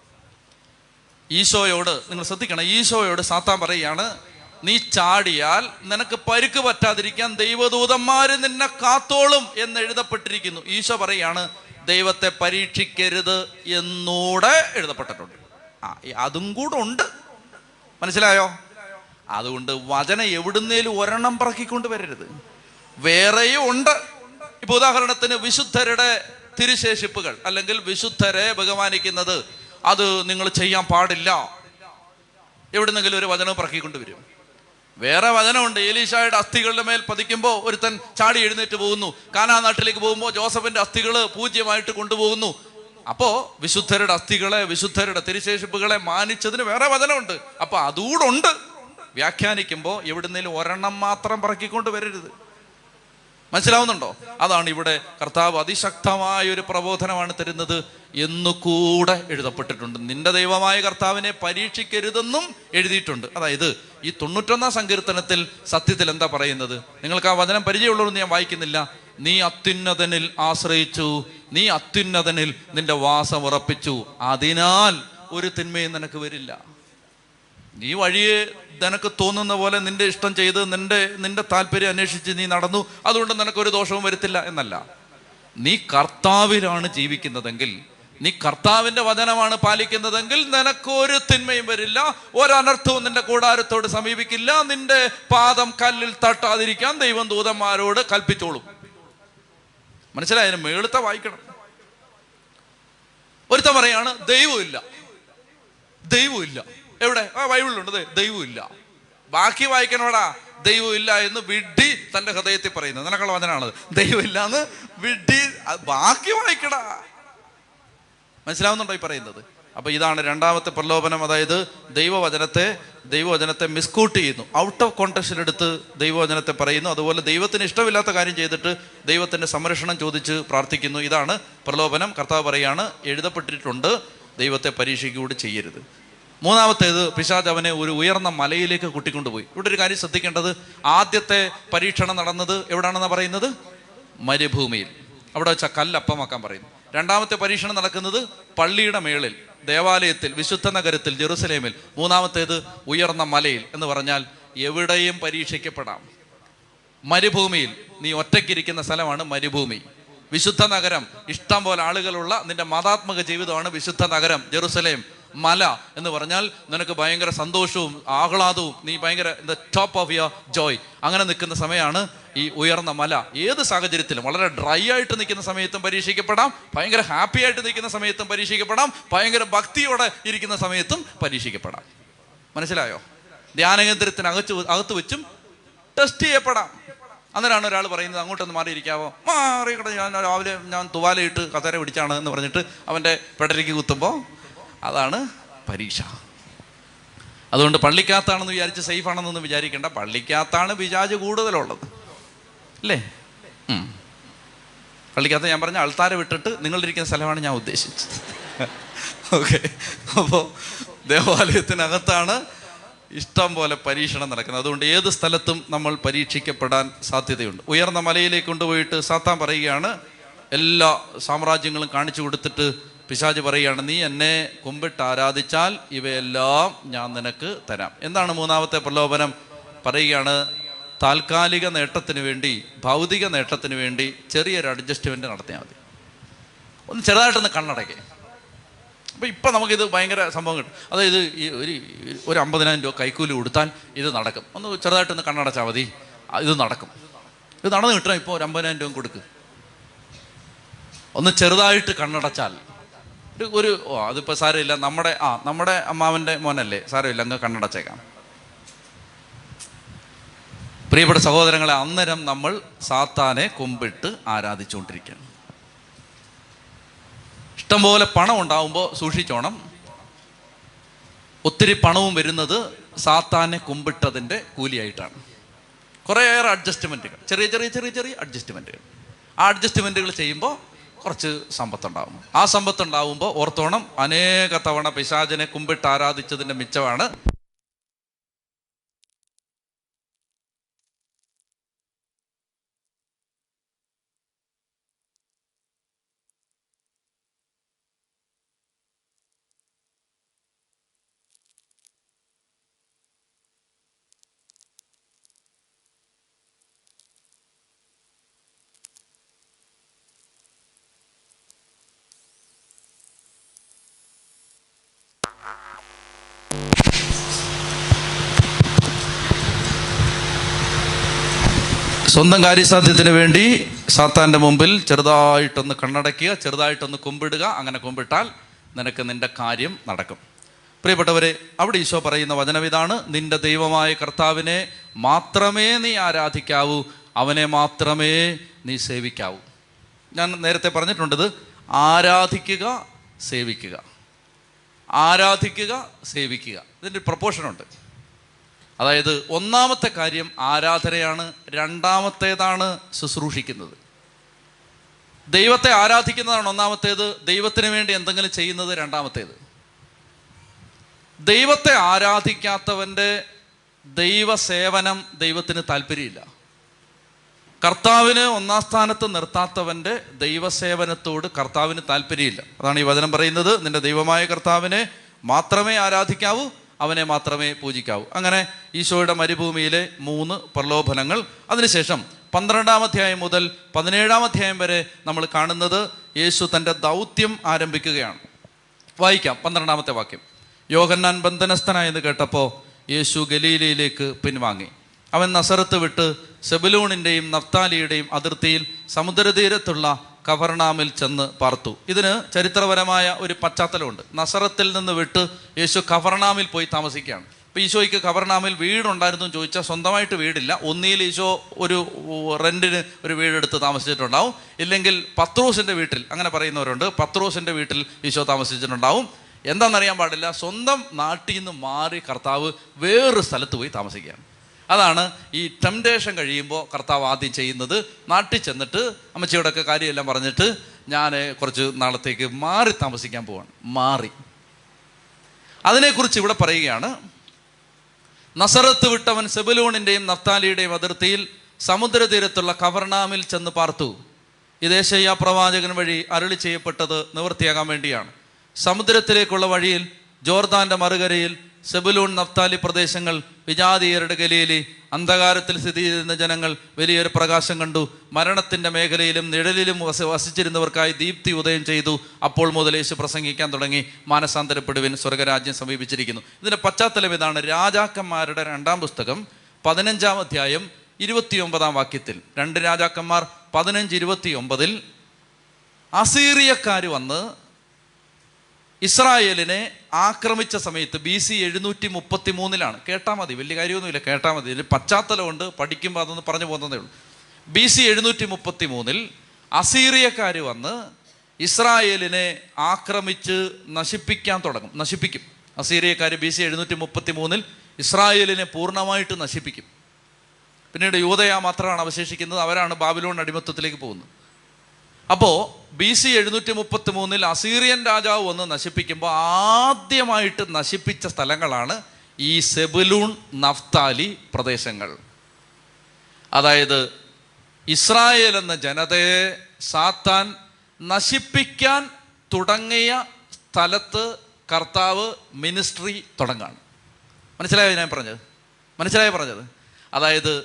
ഈശോയോട് നിങ്ങൾ ശ്രദ്ധിക്കണം ഈശോയോട് സാത്താൻ പറയുകയാണ് നീ ചാടിയാൽ നിനക്ക് പരുക്ക് പറ്റാതിരിക്കാൻ ദൈവദൂതന്മാര് നിന്നെ കാത്തോളും എന്ന് എഴുതപ്പെട്ടിരിക്കുന്നു. ഈശോ പറയാണ് ദൈവത്തെ പരീക്ഷിക്കരുത് എന്നൂടെ എഴുതപ്പെട്ടിട്ടുണ്ട്. ആ അതും കൂടെ ഉണ്ട്. മനസ്സിലായോ? അതുകൊണ്ട് വചന എവിടുന്നേലും ഒരെണ്ണം പറക്കിക്കൊണ്ട് വരരുത്. വേറെയും ഉണ്ട്. ഇപ്പൊ ഉദാഹരണത്തിന് വിശുദ്ധരുടെ തിരുശേഷിപ്പുകൾ അല്ലെങ്കിൽ വിശുദ്ധരെ ബഹുമാനിക്കുന്നത് അത് നിങ്ങൾ ചെയ്യാൻ പാടില്ല. എവിടുന്നെങ്കിലും ഒരു വചനം പറക്കിക്കൊണ്ട് വരും. വേറെ വചനമുണ്ട് ഏലീഷായുടെ അസ്ഥികളുടെ മേൽ പതിക്കുമ്പോൾ ഒരുത്തൻ ചാടി എഴുന്നേറ്റ് പോകുന്നു. കാനാ നാട്ടിലേക്ക് പോകുമ്പോൾ ജോസഫിന്റെ അസ്ഥികൾ പൂജ്യമായിട്ട് കൊണ്ടുപോകുന്നു. അപ്പോ വിശുദ്ധരുടെ അസ്ഥികളെ വിശുദ്ധരുടെ തിരിശേഷിപ്പുകളെ മാനിച്ചതിന് വേറെ വചനമുണ്ട്. അപ്പൊ അതുകൂടെ ഉണ്ട്. വ്യാഖ്യാനിക്കുമ്പോൾ എവിടുന്നേലും ഒരെണ്ണം മാത്രം പറക്കിക്കൊണ്ട് വരരുത്. മനസ്സിലാവുന്നുണ്ടോ? അതാണ് ഇവിടെ കർത്താവ് അതിശക്തമായ ഒരു പ്രബോധനമാണ് തരുന്നത് എന്നുകൂടെ എഴുതപ്പെട്ടിട്ടുണ്ട്. നിന്റെ ദൈവമായ കർത്താവിനെ പരീക്ഷിക്കരുതെന്നും എഴുതിയിട്ടുണ്ട്. അതായത് ഈ തൊണ്ണൂറ്റൊന്നാം സങ്കീർത്തനത്തിൽ സത്യത്തിൽ എന്താ പറയുന്നത്? നിങ്ങൾക്ക് ആ വചനം പരിചയമുള്ളവർ ഞാൻ വായിക്കുന്നില്ല. നീ അത്യുന്നതനിൽ ആശ്രയിച്ചു നീ അത്യുന്നതനിൽ നിന്റെ വാസം ഉറപ്പിച്ചു. അതിനാൽ ഒരു തിന്മയും നിനക്ക് വരില്ല. നീ വഴിയെ നിനക്ക് തോന്നുന്ന പോലെ നിന്റെ ഇഷ്ടം ചെയ്ത് നിന്റെ നിന്റെ താല്പര്യം അന്വേഷിച്ച് നീ നടന്നു അതുകൊണ്ട് നിനക്കൊരു ദോഷവും വരുത്തില്ല എന്നല്ല. നീ കർത്താവിലാണ് ജീവിക്കുന്നതെങ്കിൽ നീ കർത്താവിന്റെ വചനമാണ് പാലിക്കുന്നതെങ്കിൽ നിനക്കൊരു തിന്മയും വരില്ല ഒരനർത്ഥവും നിന്റെ കൂടാരത്തോട് സമീപിക്കില്ല നിന്റെ പാദം കല്ലിൽ തട്ടാതിരിക്കാൻ ദൈവം ദൂതന്മാരോട് കൽപ്പിച്ചോളും. മനസ്സിലായതിന് മേളുത്ത വായിക്കണം. ഒരുത്ത പറയാണ് ദൈവമില്ല ദൈവമില്ല എവിടെ? ആ ബൈബിളിലുണ്ട്. ദൈവമില്ല. ബാക്കി വായിക്കണോടാ? ദൈവമില്ല എന്ന് വിഡ്ഢി തന്റെ ഹൃദയത്തിൽ പറയുന്നത് നിനക്കുള്ള വചനാണ് ദൈവമില്ല എന്ന് വിഡ്ഢി ബാക്കി വായിക്കടാ. മനസ്സിലാവുന്നുണ്ടോ ഈ പറയുന്നത്? അപ്പൊ ഇതാണ് രണ്ടാമത്തെ പ്രലോഭനം. അതായത് ദൈവവചനത്തെ ദൈവവചനത്തെ മിസ്കൂട്ട് ചെയ്യുന്നു. ഔട്ട് ഓഫ് കോണ്ടക്സ്റ്റിൽ എടുത്ത് ദൈവവചനത്തെ പറയുന്നു. അതുപോലെ ദൈവത്തിന് ഇഷ്ടമില്ലാത്ത കാര്യം ചെയ്തിട്ട് ദൈവത്തിന്റെ സംരക്ഷണം ചോദിച്ച് പ്രാർത്ഥിക്കുന്നു. ഇതാണ് പ്രലോഭനം. കർത്താവ് പറയാണ് എഴുതപ്പെട്ടിട്ടുണ്ട്. ദൈവത്തെ പരീക്ഷിക്കൂടി ചെയ്യരുത്. മൂന്നാമത്തേത് പിശാജ് അവനെ ഒരു ഉയർന്ന മലയിലേക്ക് കൂട്ടിക്കൊണ്ടുപോയി. ഇവിടെ ഒരു കാര്യം ശ്രദ്ധിക്കേണ്ടത് ആദ്യത്തെ പരീക്ഷണം നടന്നത് എവിടാണെന്ന് പറയുന്നത്? മരുഭൂമിയിൽ. അവിടെ വെച്ച കല്ലപ്പമാക്കാൻ പറയുന്നു. രണ്ടാമത്തെ പരീക്ഷണം നടക്കുന്നത് പള്ളിയുടെ മേളിൽ ദേവാലയത്തിൽ വിശുദ്ധ നഗരത്തിൽ ജെറുസലേമിൽ. മൂന്നാമത്തേത് ഉയർന്ന മലയിൽ എന്ന് പറഞ്ഞാൽ എവിടെയും പരീക്ഷിക്കപ്പെടാം. മരുഭൂമിയിൽ. നീ ഒറ്റയ്ക്കിരിക്കുന്ന സ്ഥലമാണ് മരുഭൂമി. വിശുദ്ധ നഗരം ഇഷ്ടം പോലെ ആളുകളുള്ള നിന്റെ മതാത്മക ജീവിതമാണ് വിശുദ്ധ നഗരം ജെറുസലേം. മല എന്ന് പറഞ്ഞാൽ നിനക്ക് ഭയങ്കര സന്തോഷവും ആഹ്ലാദവും നീ ഭയങ്കര the top of your joy അങ്ങനെ നിൽക്കുന്ന സമയമാണ് ഈ ഉയർന്ന മല. ഏത് സാഹചര്യത്തിലും വളരെ ഡ്രൈ ആയിട്ട് നിൽക്കുന്ന സമയത്തും പരീക്ഷിക്കപ്പെടാം ഭയങ്കര ഹാപ്പി ആയിട്ട് നിൽക്കുന്ന സമയത്തും പരീക്ഷിക്കപ്പെടാം ഭയങ്കര ഭക്തിയോടെ ഇരിക്കുന്ന സമയത്തും പരീക്ഷിക്കപ്പെടാം. മനസ്സിലായോ? ധ്യാനകേന്ദ്രത്തിന് അകച്ച് അകത്ത് വെച്ചും ടെസ്റ്റ് ചെയ്യപ്പെടാം. അന്നേരമാണ് ഒരാൾ പറയുന്നത് അങ്ങോട്ടൊന്ന് മാറിയിരിക്കാവോ? മാറിയിക്കട്ടെ ഞാൻ രാവിലെ ഞാൻ തുവാലയിട്ട് കസേര പിടിച്ചാണ് എന്ന് പറഞ്ഞിട്ട് അവന്റെ പെടലിക്ക് കുത്തുമ്പോൾ അതാണ് പരീക്ഷ. അതുകൊണ്ട് പള്ളിക്കകത്താണെന്ന് വിചാരിച്ച് സേഫ് ആണെന്നൊന്നും വിചാരിക്കേണ്ട. പള്ളിക്കകത്താണ് പിശാജ് കൂടുതലുള്ളത്. അല്ലേ. പള്ളിക്കകത്ത് ഞാൻ പറഞ്ഞ അൾത്താര വിട്ടിട്ട് നിങ്ങളിരിക്കുന്ന സ്ഥലമാണ് ഞാൻ ഉദ്ദേശിച്ചത്. ഓക്കെ. അപ്പോൾ ദേവാലയത്തിനകത്താണ് ഇഷ്ടം പോലെ പരീക്ഷണം നടക്കുന്നത്. അതുകൊണ്ട് ഏത് സ്ഥലത്തും നമ്മൾ പരീക്ഷിക്കപ്പെടാൻ സാധ്യതയുണ്ട്. ഉയർന്ന മലയിലേക്ക് കൊണ്ടുപോയിട്ട് സാത്താൻ പറയുകയാണ് എല്ലാ സാമ്രാജ്യങ്ങളും കാണിച്ചു കൊടുത്തിട്ട് പിശാജ് പറയുകയാണ് നീ എന്നെ കുമ്പിട്ട് ആരാധിച്ചാൽ ഇവയെല്ലാം ഞാൻ നിനക്ക് തരാം. എന്താണ് മൂന്നാമത്തെ പ്രലോഭനം? പറയുകയാണ് താൽക്കാലിക നേട്ടത്തിന് വേണ്ടി ഭൗതിക നേട്ടത്തിന് വേണ്ടി ചെറിയൊരു അഡ്ജസ്റ്റ്മെന്റ് നടത്തിയാൽ മതി. ഒന്ന് ചെറുതായിട്ടൊന്ന് കണ്ണടക്കേ. അപ്പോൾ ഇപ്പം നമുക്കിത് ഭയങ്കര സംഭവം കിട്ടും. അതായത് ഈ ഒരു ഒരു അമ്പതിനായിരം രൂപ കൈക്കൂലി കൊടുത്താൽ ഇത് നടക്കും. ഒന്ന് ചെറുതായിട്ടൊന്ന് കണ്ണടച്ചാൽ മതി. ഇത് നടക്കും. ഇത് നടന്ന് കിട്ടണം. ഇപ്പോൾ ഒരു അമ്പതിനായിരം രൂപ കൊടുക്ക്. ഒന്ന് ചെറുതായിട്ട് കണ്ണടച്ചാൽ ഒരു ഒരു ഓ അതിപ്പോൾ സാരമില്ല. നമ്മുടെ ആ നമ്മുടെ അമ്മാവന്റെ മോനല്ലേ? സാരമില്ല അങ്ങ് കണ്ണടച്ചേക്കാം. പ്രിയപ്പെട്ട സഹോദരങ്ങളെ അന്നേരം നമ്മൾ സാത്താനെ കൊമ്പിട്ട് ആരാധിച്ചുകൊണ്ടിരിക്കുകയാണ്. ഇഷ്ടംപോലെ പണം ഉണ്ടാവുമ്പോൾ സൂക്ഷിച്ചോണം. ഒത്തിരി പണവും വരുന്നത് സാത്താനെ കുമ്പിട്ടതിന്റെ കൂലിയായിട്ടാണ്. കുറേയേറെ അഡ്ജസ്റ്റ്മെന്റുകൾ ചെറിയ ചെറിയ ചെറിയ ചെറിയ അഡ്ജസ്റ്റ്മെന്റുകൾ ആ അഡ്ജസ്റ്റ്മെന്റുകൾ ചെയ്യുമ്പോൾ കുറച്ച് സമ്പത്തുണ്ടാവും ആ സമ്പത്തുണ്ടാവുമ്പോൾ ഓർത്തോണം അനേക തവണ പിശാചിനെ കുമ്പിട്ട് ആരാധിച്ചതിന്റെ മിച്ചമാണ് സ്വന്തം കാര്യസാധ്യത്തിന് വേണ്ടി സാത്താന്റെ മുമ്പിൽ ചെറുതായിട്ടൊന്ന് കണ്ണടയ്ക്കുക ചെറുതായിട്ടൊന്ന് കുമ്പിടുക. അങ്ങനെ കുമ്പിട്ടാൽ നിനക്ക് നിന്റെ കാര്യം നടക്കും. പ്രിയപ്പെട്ടവരെ അവിടെ ഈശോ പറയുന്ന വചനം ഇതാണ്. നിന്റെ ദൈവമായ കർത്താവിനെ മാത്രമേ നീ ആരാധിക്കാവൂ അവനെ മാത്രമേ നീ സേവിക്കാവൂ. ഞാൻ നേരത്തെ പറഞ്ഞിട്ടുണ്ടത് ആരാധിക്കുക സേവിക്കുക. ആരാധിക്കുക സേവിക്കുക. ഇതിന്റെ പ്രപ്പോഷനുണ്ട്. അതായത് ഒന്നാമത്തെ കാര്യം ആരാധനയാണ് രണ്ടാമത്തേതാണ് ശുശ്രൂഷിക്കുന്നത്. ദൈവത്തെ ആരാധിക്കുന്നതാണ് ഒന്നാമത്തേത് ദൈവത്തിന് വേണ്ടി എന്തെങ്കിലും ചെയ്യുന്നത് രണ്ടാമത്തേത്. ദൈവത്തെ ആരാധിക്കാത്തവന്റെ ദൈവസേവനം ദൈവത്തിന് താല്പര്യമില്ല. കർത്താവിന് ഒന്നാം സ്ഥാനത്ത് നിർത്താത്തവന്റെ ദൈവസേവനത്തോട് കർത്താവിന് താല്പര്യമില്ല. അതാണ് ഈ വചനം പറയുന്നത്. നിന്റെ ദൈവമായ കർത്താവിനെ മാത്രമേ ആരാധിക്കാവൂ അവനെ മാത്രമേ പൂജിക്കാവൂ. അങ്ങനെ ഈശോയുടെ മരുഭൂമിയിലെ മൂന്ന് പ്രലോഭനങ്ങൾ. അതിനുശേഷം പന്ത്രണ്ടാം അധ്യായം മുതൽ പതിനേഴാം അധ്യായം വരെ നമ്മൾ കാണുന്നത് യേശു തന്റെ ദൗത്യം ആരംഭിക്കുകയാണ്. വായിക്കാം പന്ത്രണ്ടാമത്തെ വാക്യം. യോഹന്നാൻ ബന്ധനസ്ഥനായെന്ന് കേട്ടപ്പോൾ യേശു ഗലീലയിലേക്ക് പിൻവാങ്ങി. അവൻ നസറത്ത് വിട്ട് സെബലൂണിന്റെയും നഫ്താലിയുടെയും അതിർത്തിയിൽ സമുദ്രതീരത്തുള്ള കവർണാമിൽ ചെന്ന് പാർത്തു. ഇതിന് ചരിത്രപരമായ ഒരു പശ്ചാത്തലമുണ്ട്. നസറത്തിൽ നിന്ന് വിട്ട് യേശു കവർണാമിൽ പോയി താമസിക്കുകയാണ്. അപ്പോൾ ഈശോയ്ക്ക് കവർണാമിൽ വീടുണ്ടായിരുന്നു എന്ന് ചോദിച്ചാൽ സ്വന്തമായിട്ട് വീടില്ല. ഒന്നിയിൽ ഈശോ ഒരു റെന്റിന് ഒരു വീടെടുത്ത് താമസിച്ചിട്ടുണ്ടാവും. ഇല്ലെങ്കിൽ പത്രോസിന്റെ വീട്ടിൽ അങ്ങനെ പറയുന്നവരുണ്ട് പത്രോസിന്റെ വീട്ടിൽ ഈശോ താമസിച്ചിട്ടുണ്ടാവും. എന്താണെന്നറിയാൻ പാടില്ല. സ്വന്തം നാട്ടിൽ നിന്ന് മാറി കർത്താവ് വേറൊരു സ്ഥലത്ത് പോയി താമസിക്കുകയാണ്. അതാണ് ഈ ടെംപ്ടേഷൻ കഴിയുമ്പോൾ കർത്താവ് ആദ്യം ചെയ്യുന്നത്. നാട്ടിൽ ചെന്നിട്ട് അമ്മച്ചിയോടൊക്കെ കാര്യമെല്ലാം പറഞ്ഞിട്ട് ഞാൻ കുറച്ച് നാളത്തേക്ക് മാറി താമസിക്കാൻ പോവാണ്. മാറി. അതിനെക്കുറിച്ച് ഇവിടെ പറയുകയാണ്. നസറത്ത് വിട്ടവൻ സെബലൂണിന്റെയും നഫ്താലിയുടെയും അതിർത്തിയിൽ സമുദ്രതീരത്തുള്ള കവർണാമിൽ ചെന്ന് പാർത്തു. ഇതേശയ്യ പ്രവാചകൻ വഴി അരളി ചെയ്യപ്പെട്ടത് നിവൃത്തിയാകാൻ വേണ്ടിയാണ്. സമുദ്രത്തിലേക്കുള്ള വഴിയിൽ ജോർദാന്റെ മറുകരയിൽ സെബുലൂൺ നഫ്താലി പ്രദേശങ്ങൾ വിജാതീയരുടെ ഗലിയിലെ അന്ധകാരത്തിൽ സ്ഥിതി ചെയ്യുന്ന ജനങ്ങൾ വലിയൊരു പ്രകാശം കണ്ടു. മരണത്തിന്റെ മേഖലയിലും നിഴലിലും വസ വസിച്ചിരുന്നവർക്കായി ദീപ്തി ഉദയം ചെയ്തു. അപ്പോൾ മുതൽ യേശു പ്രസംഗിക്കാൻ തുടങ്ങി. മാനസാന്തരപ്പെടുവിൻ സ്വർഗരാജ്യം സമീപിച്ചിരിക്കുന്നു. ഇതിന്റെ പശ്ചാത്തലം ഇതാണ്. രാജാക്കന്മാരുടെ രണ്ടാം പുസ്തകം പതിനഞ്ചാം അധ്യായം ഇരുപത്തിയൊമ്പതാം വാക്യത്തിൽ. രണ്ട് രാജാക്കന്മാർ പതിനഞ്ച് ഇരുപത്തി ഒമ്പതിൽ അസീറിയക്കാർ വന്ന് ഇസ്രായേലിനെ ആക്രമിച്ച സമയത്ത് ബി സി എഴുന്നൂറ്റി മുപ്പത്തി മൂന്നിലാണ് കേട്ടാൽ മതി വലിയ കാര്യമൊന്നുമില്ല കേട്ടാൽ മതി. ഇതിൽ പശ്ചാത്തലമുണ്ട് പഠിക്കുമ്പോൾ അതൊന്ന് പറഞ്ഞു പോകുന്നതേ ഉള്ളൂ. ബി സി എഴുന്നൂറ്റി മുപ്പത്തി മൂന്നിൽ അസീറിയക്കാർ വന്ന് ഇസ്രായേലിനെ ആക്രമിച്ച് നശിപ്പിക്കാൻ തുടങ്ങും നശിപ്പിക്കും. അസീറിയക്കാർ ബി സി എഴുന്നൂറ്റി മുപ്പത്തി മൂന്നിൽ ഇസ്രായേലിനെ പൂർണമായിട്ട് നശിപ്പിക്കും. പിന്നീട് യൂതയ മാത്രമാണ് അവശേഷിക്കുന്നത് അവരാണ് ബാബിലോൺ അടിമത്തത്തിലേക്ക് പോകുന്നത്. അപ്പോൾ ബി സി എഴുന്നൂറ്റി മുപ്പത്തി മൂന്നിൽ അസീറിയൻ രാജാവ് വന്ന് നശിപ്പിക്കുമ്പോൾ ആദ്യമായിട്ട് നശിപ്പിച്ച സ്ഥലങ്ങളാണ് ഈ സെബുലൂൺ നഫ്താലി പ്രദേശങ്ങൾ. അതായത് ഇസ്രായേൽ എന്ന ജനതയെ സാത്താൻ നശിപ്പിക്കാൻ തുടങ്ങിയ സ്ഥലത്ത് കർത്താവ് മിനിസ്ട്രി തുടങ്ങാണ്. മനസ്സിലായോ ഞാൻ പറഞ്ഞത്? മനസ്സിലായോ പറഞ്ഞത്? അതായത്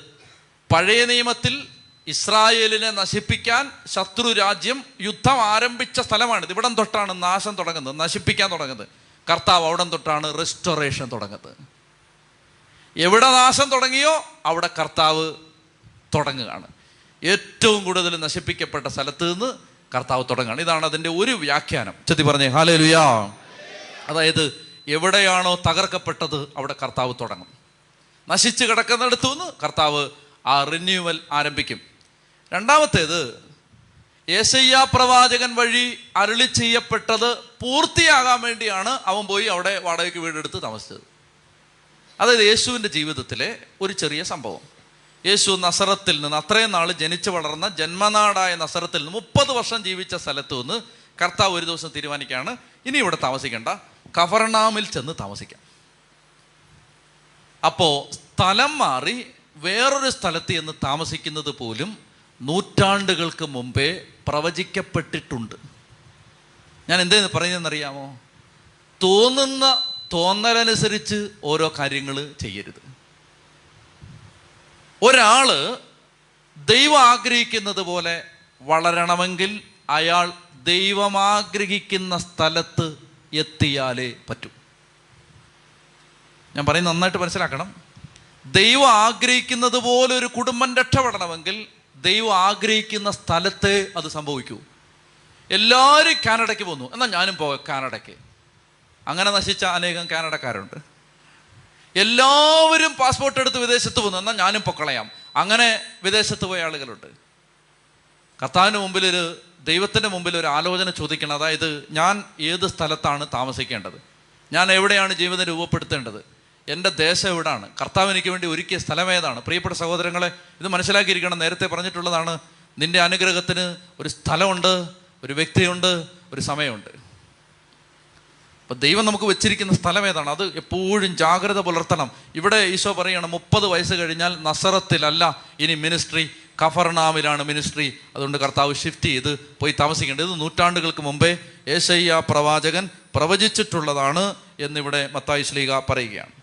പഴയ നിയമത്തിൽ ഇസ്രായേലിനെ നശിപ്പിക്കാൻ ശത്രു രാജ്യം യുദ്ധം ആരംഭിച്ച സ്ഥലമാണിത്. ഇവിടം തൊട്ടാണ് നാശം തുടങ്ങുന്നത് നശിപ്പിക്കാൻ തുടങ്ങുന്നത്. കർത്താവ് അവിടം തൊട്ടാണ് റെസ്റ്റോറേഷൻ തുടങ്ങുന്നത്. എവിടെ നാശം തുടങ്ങിയോ അവിടെ കർത്താവ് തുടങ്ങുകയാണ്. ഏറ്റവും കൂടുതൽ നശിപ്പിക്കപ്പെട്ട സ്ഥലത്ത് നിന്ന് കർത്താവ് തുടങ്ങുകയാണ്. ഇതാണ് അതിന്റെ ഒരു വ്യാഖ്യാനം. ചെത്തി പറഞ്ഞേ ഹാലേ ലുയാ അതായത് എവിടെയാണോ തകർക്കപ്പെട്ടത് അവിടെ കർത്താവ് തുടങ്ങും. നശിച്ച് കിടക്കുന്നിടത്തു നിന്ന് കർത്താവ് ആ റിന്യൂവൽ ആരംഭിക്കും. രണ്ടാമത്തേത് യേശയ്യ പ്രവാചകൻ വഴി അരുളി ചെയ്യപ്പെട്ടത് പൂർത്തിയാകാൻ വേണ്ടിയാണ് അവൻ പോയി അവിടെ വാടകയ്ക്ക് വീടെടുത്ത് താമസിച്ചത്. അതായത് യേശുവിന്റെ ജീവിതത്തിലെ ഒരു ചെറിയ സംഭവം. യേശു നസറത്തിൽ നിന്ന് അത്രയും നാൾ ജനിച്ചു വളർന്ന ജന്മനാടായ നസറത്തിൽ നിന്ന് മുപ്പത് വർഷം ജീവിച്ച സ്ഥലത്തു നിന്ന് കർത്താവ് ഒരു ദിവസം തീരുമാനിക്കുകയാണ് ഇനി ഇവിടെ താമസിക്കേണ്ട കവർണാമിൽ ചെന്ന് താമസിക്കാം. അപ്പോൾ സ്ഥലം മാറി വേറൊരു സ്ഥലത്ത് എന്ന് താമസിക്കുന്നത് പോലും നൂറ്റാണ്ടുകൾക്ക് മുമ്പേ പ്രവചിക്കപ്പെട്ടിട്ടുണ്ട്. ഞാൻ എന്തെന്ന് പറയുന്നതെന്നറിയാമോ? തോന്നുന്ന തോന്നലനുസരിച്ച് ഓരോ കാര്യങ്ങൾ ചെയ്യരുത്. ഒരാൾ ദൈവം ആഗ്രഹിക്കുന്നത് പോലെ വളരണമെങ്കിൽ അയാൾ ദൈവം ആഗ്രഹിക്കുന്ന സ്ഥലത്ത് എത്തിയാലേ പറ്റൂ. ഞാൻ പറയുന്നത് നന്നായിട്ട് മനസ്സിലാക്കണം. ദൈവം ആഗ്രഹിക്കുന്നത് പോലെ ഒരു കുടുംബം രക്ഷപ്പെടണമെങ്കിൽ ദൈവം ആഗ്രഹിക്കുന്ന സ്ഥലത്ത് അത് സംഭവിക്കൂ. എല്ലാവരും കാനഡയ്ക്ക് പോന്നു. എന്നാൽ ഞാനും പോകാം കാനഡയ്ക്ക്. അങ്ങനെ നശിച്ച അനേകം കാനഡക്കാരുണ്ട്. എല്ലാവരും പാസ്പോർട്ട് എടുത്ത് വിദേശത്ത് പോന്നു. എന്നാൽ ഞാനും പൊക്കളയാം. അങ്ങനെ വിദേശത്ത് പോയ ആളുകളുണ്ട്. കർത്താവിന് മുമ്പിൽ ഒരു ദൈവത്തിന്റെ മുമ്പിൽ ഒരു ആലോചന ചോദിക്കണം. അതായത് ഞാൻ ഏത് സ്ഥലത്താണ് താമസിക്കേണ്ടത്? ഞാൻ എവിടെയാണ് ജീവിതം രൂപപ്പെടുത്തേണ്ടത്? എന്റെ ദേശം എവിടാണ്? കർത്താവ് എനിക്ക് വേണ്ടി ഒരുക്കിയ സ്ഥലം ഏതാണ്? പ്രിയപ്പെട്ട സഹോദരങ്ങളെ ഇത് മനസ്സിലാക്കിയിരിക്കണം. നേരത്തെ പറഞ്ഞിട്ടുള്ളതാണ് നിന്റെ അനുഗ്രഹത്തിന് ഒരു സ്ഥലമുണ്ട് ഒരു വ്യക്തിയുണ്ട് ഒരു സമയമുണ്ട്. അപ്പം ദൈവം നമുക്ക് വെച്ചിരിക്കുന്ന സ്ഥലം ഏതാണ്? അത് എപ്പോഴും ജാഗ്രത പുലർത്തണം. ഇവിടെ ഈശോ പറയണം മുപ്പത് വയസ്സ് കഴിഞ്ഞാൽ നസറത്തിലല്ല ഇനി മിനിസ്ട്രി കഫർനാമിലാണ് മിനിസ്ട്രി. അതുകൊണ്ട് കർത്താവ് ഷിഫ്റ്റ് ചെയ്ത് പോയി താമസിക്കേണ്ടത്. ഇത് നൂറ്റാണ്ടുകൾക്ക് മുമ്പേ ഏശയ്യ പ്രവാചകൻ പ്രവചിച്ചിട്ടുള്ളതാണ് എന്നിവിടെ മത്തായി ശ്ലീക പറയുകയാണ്.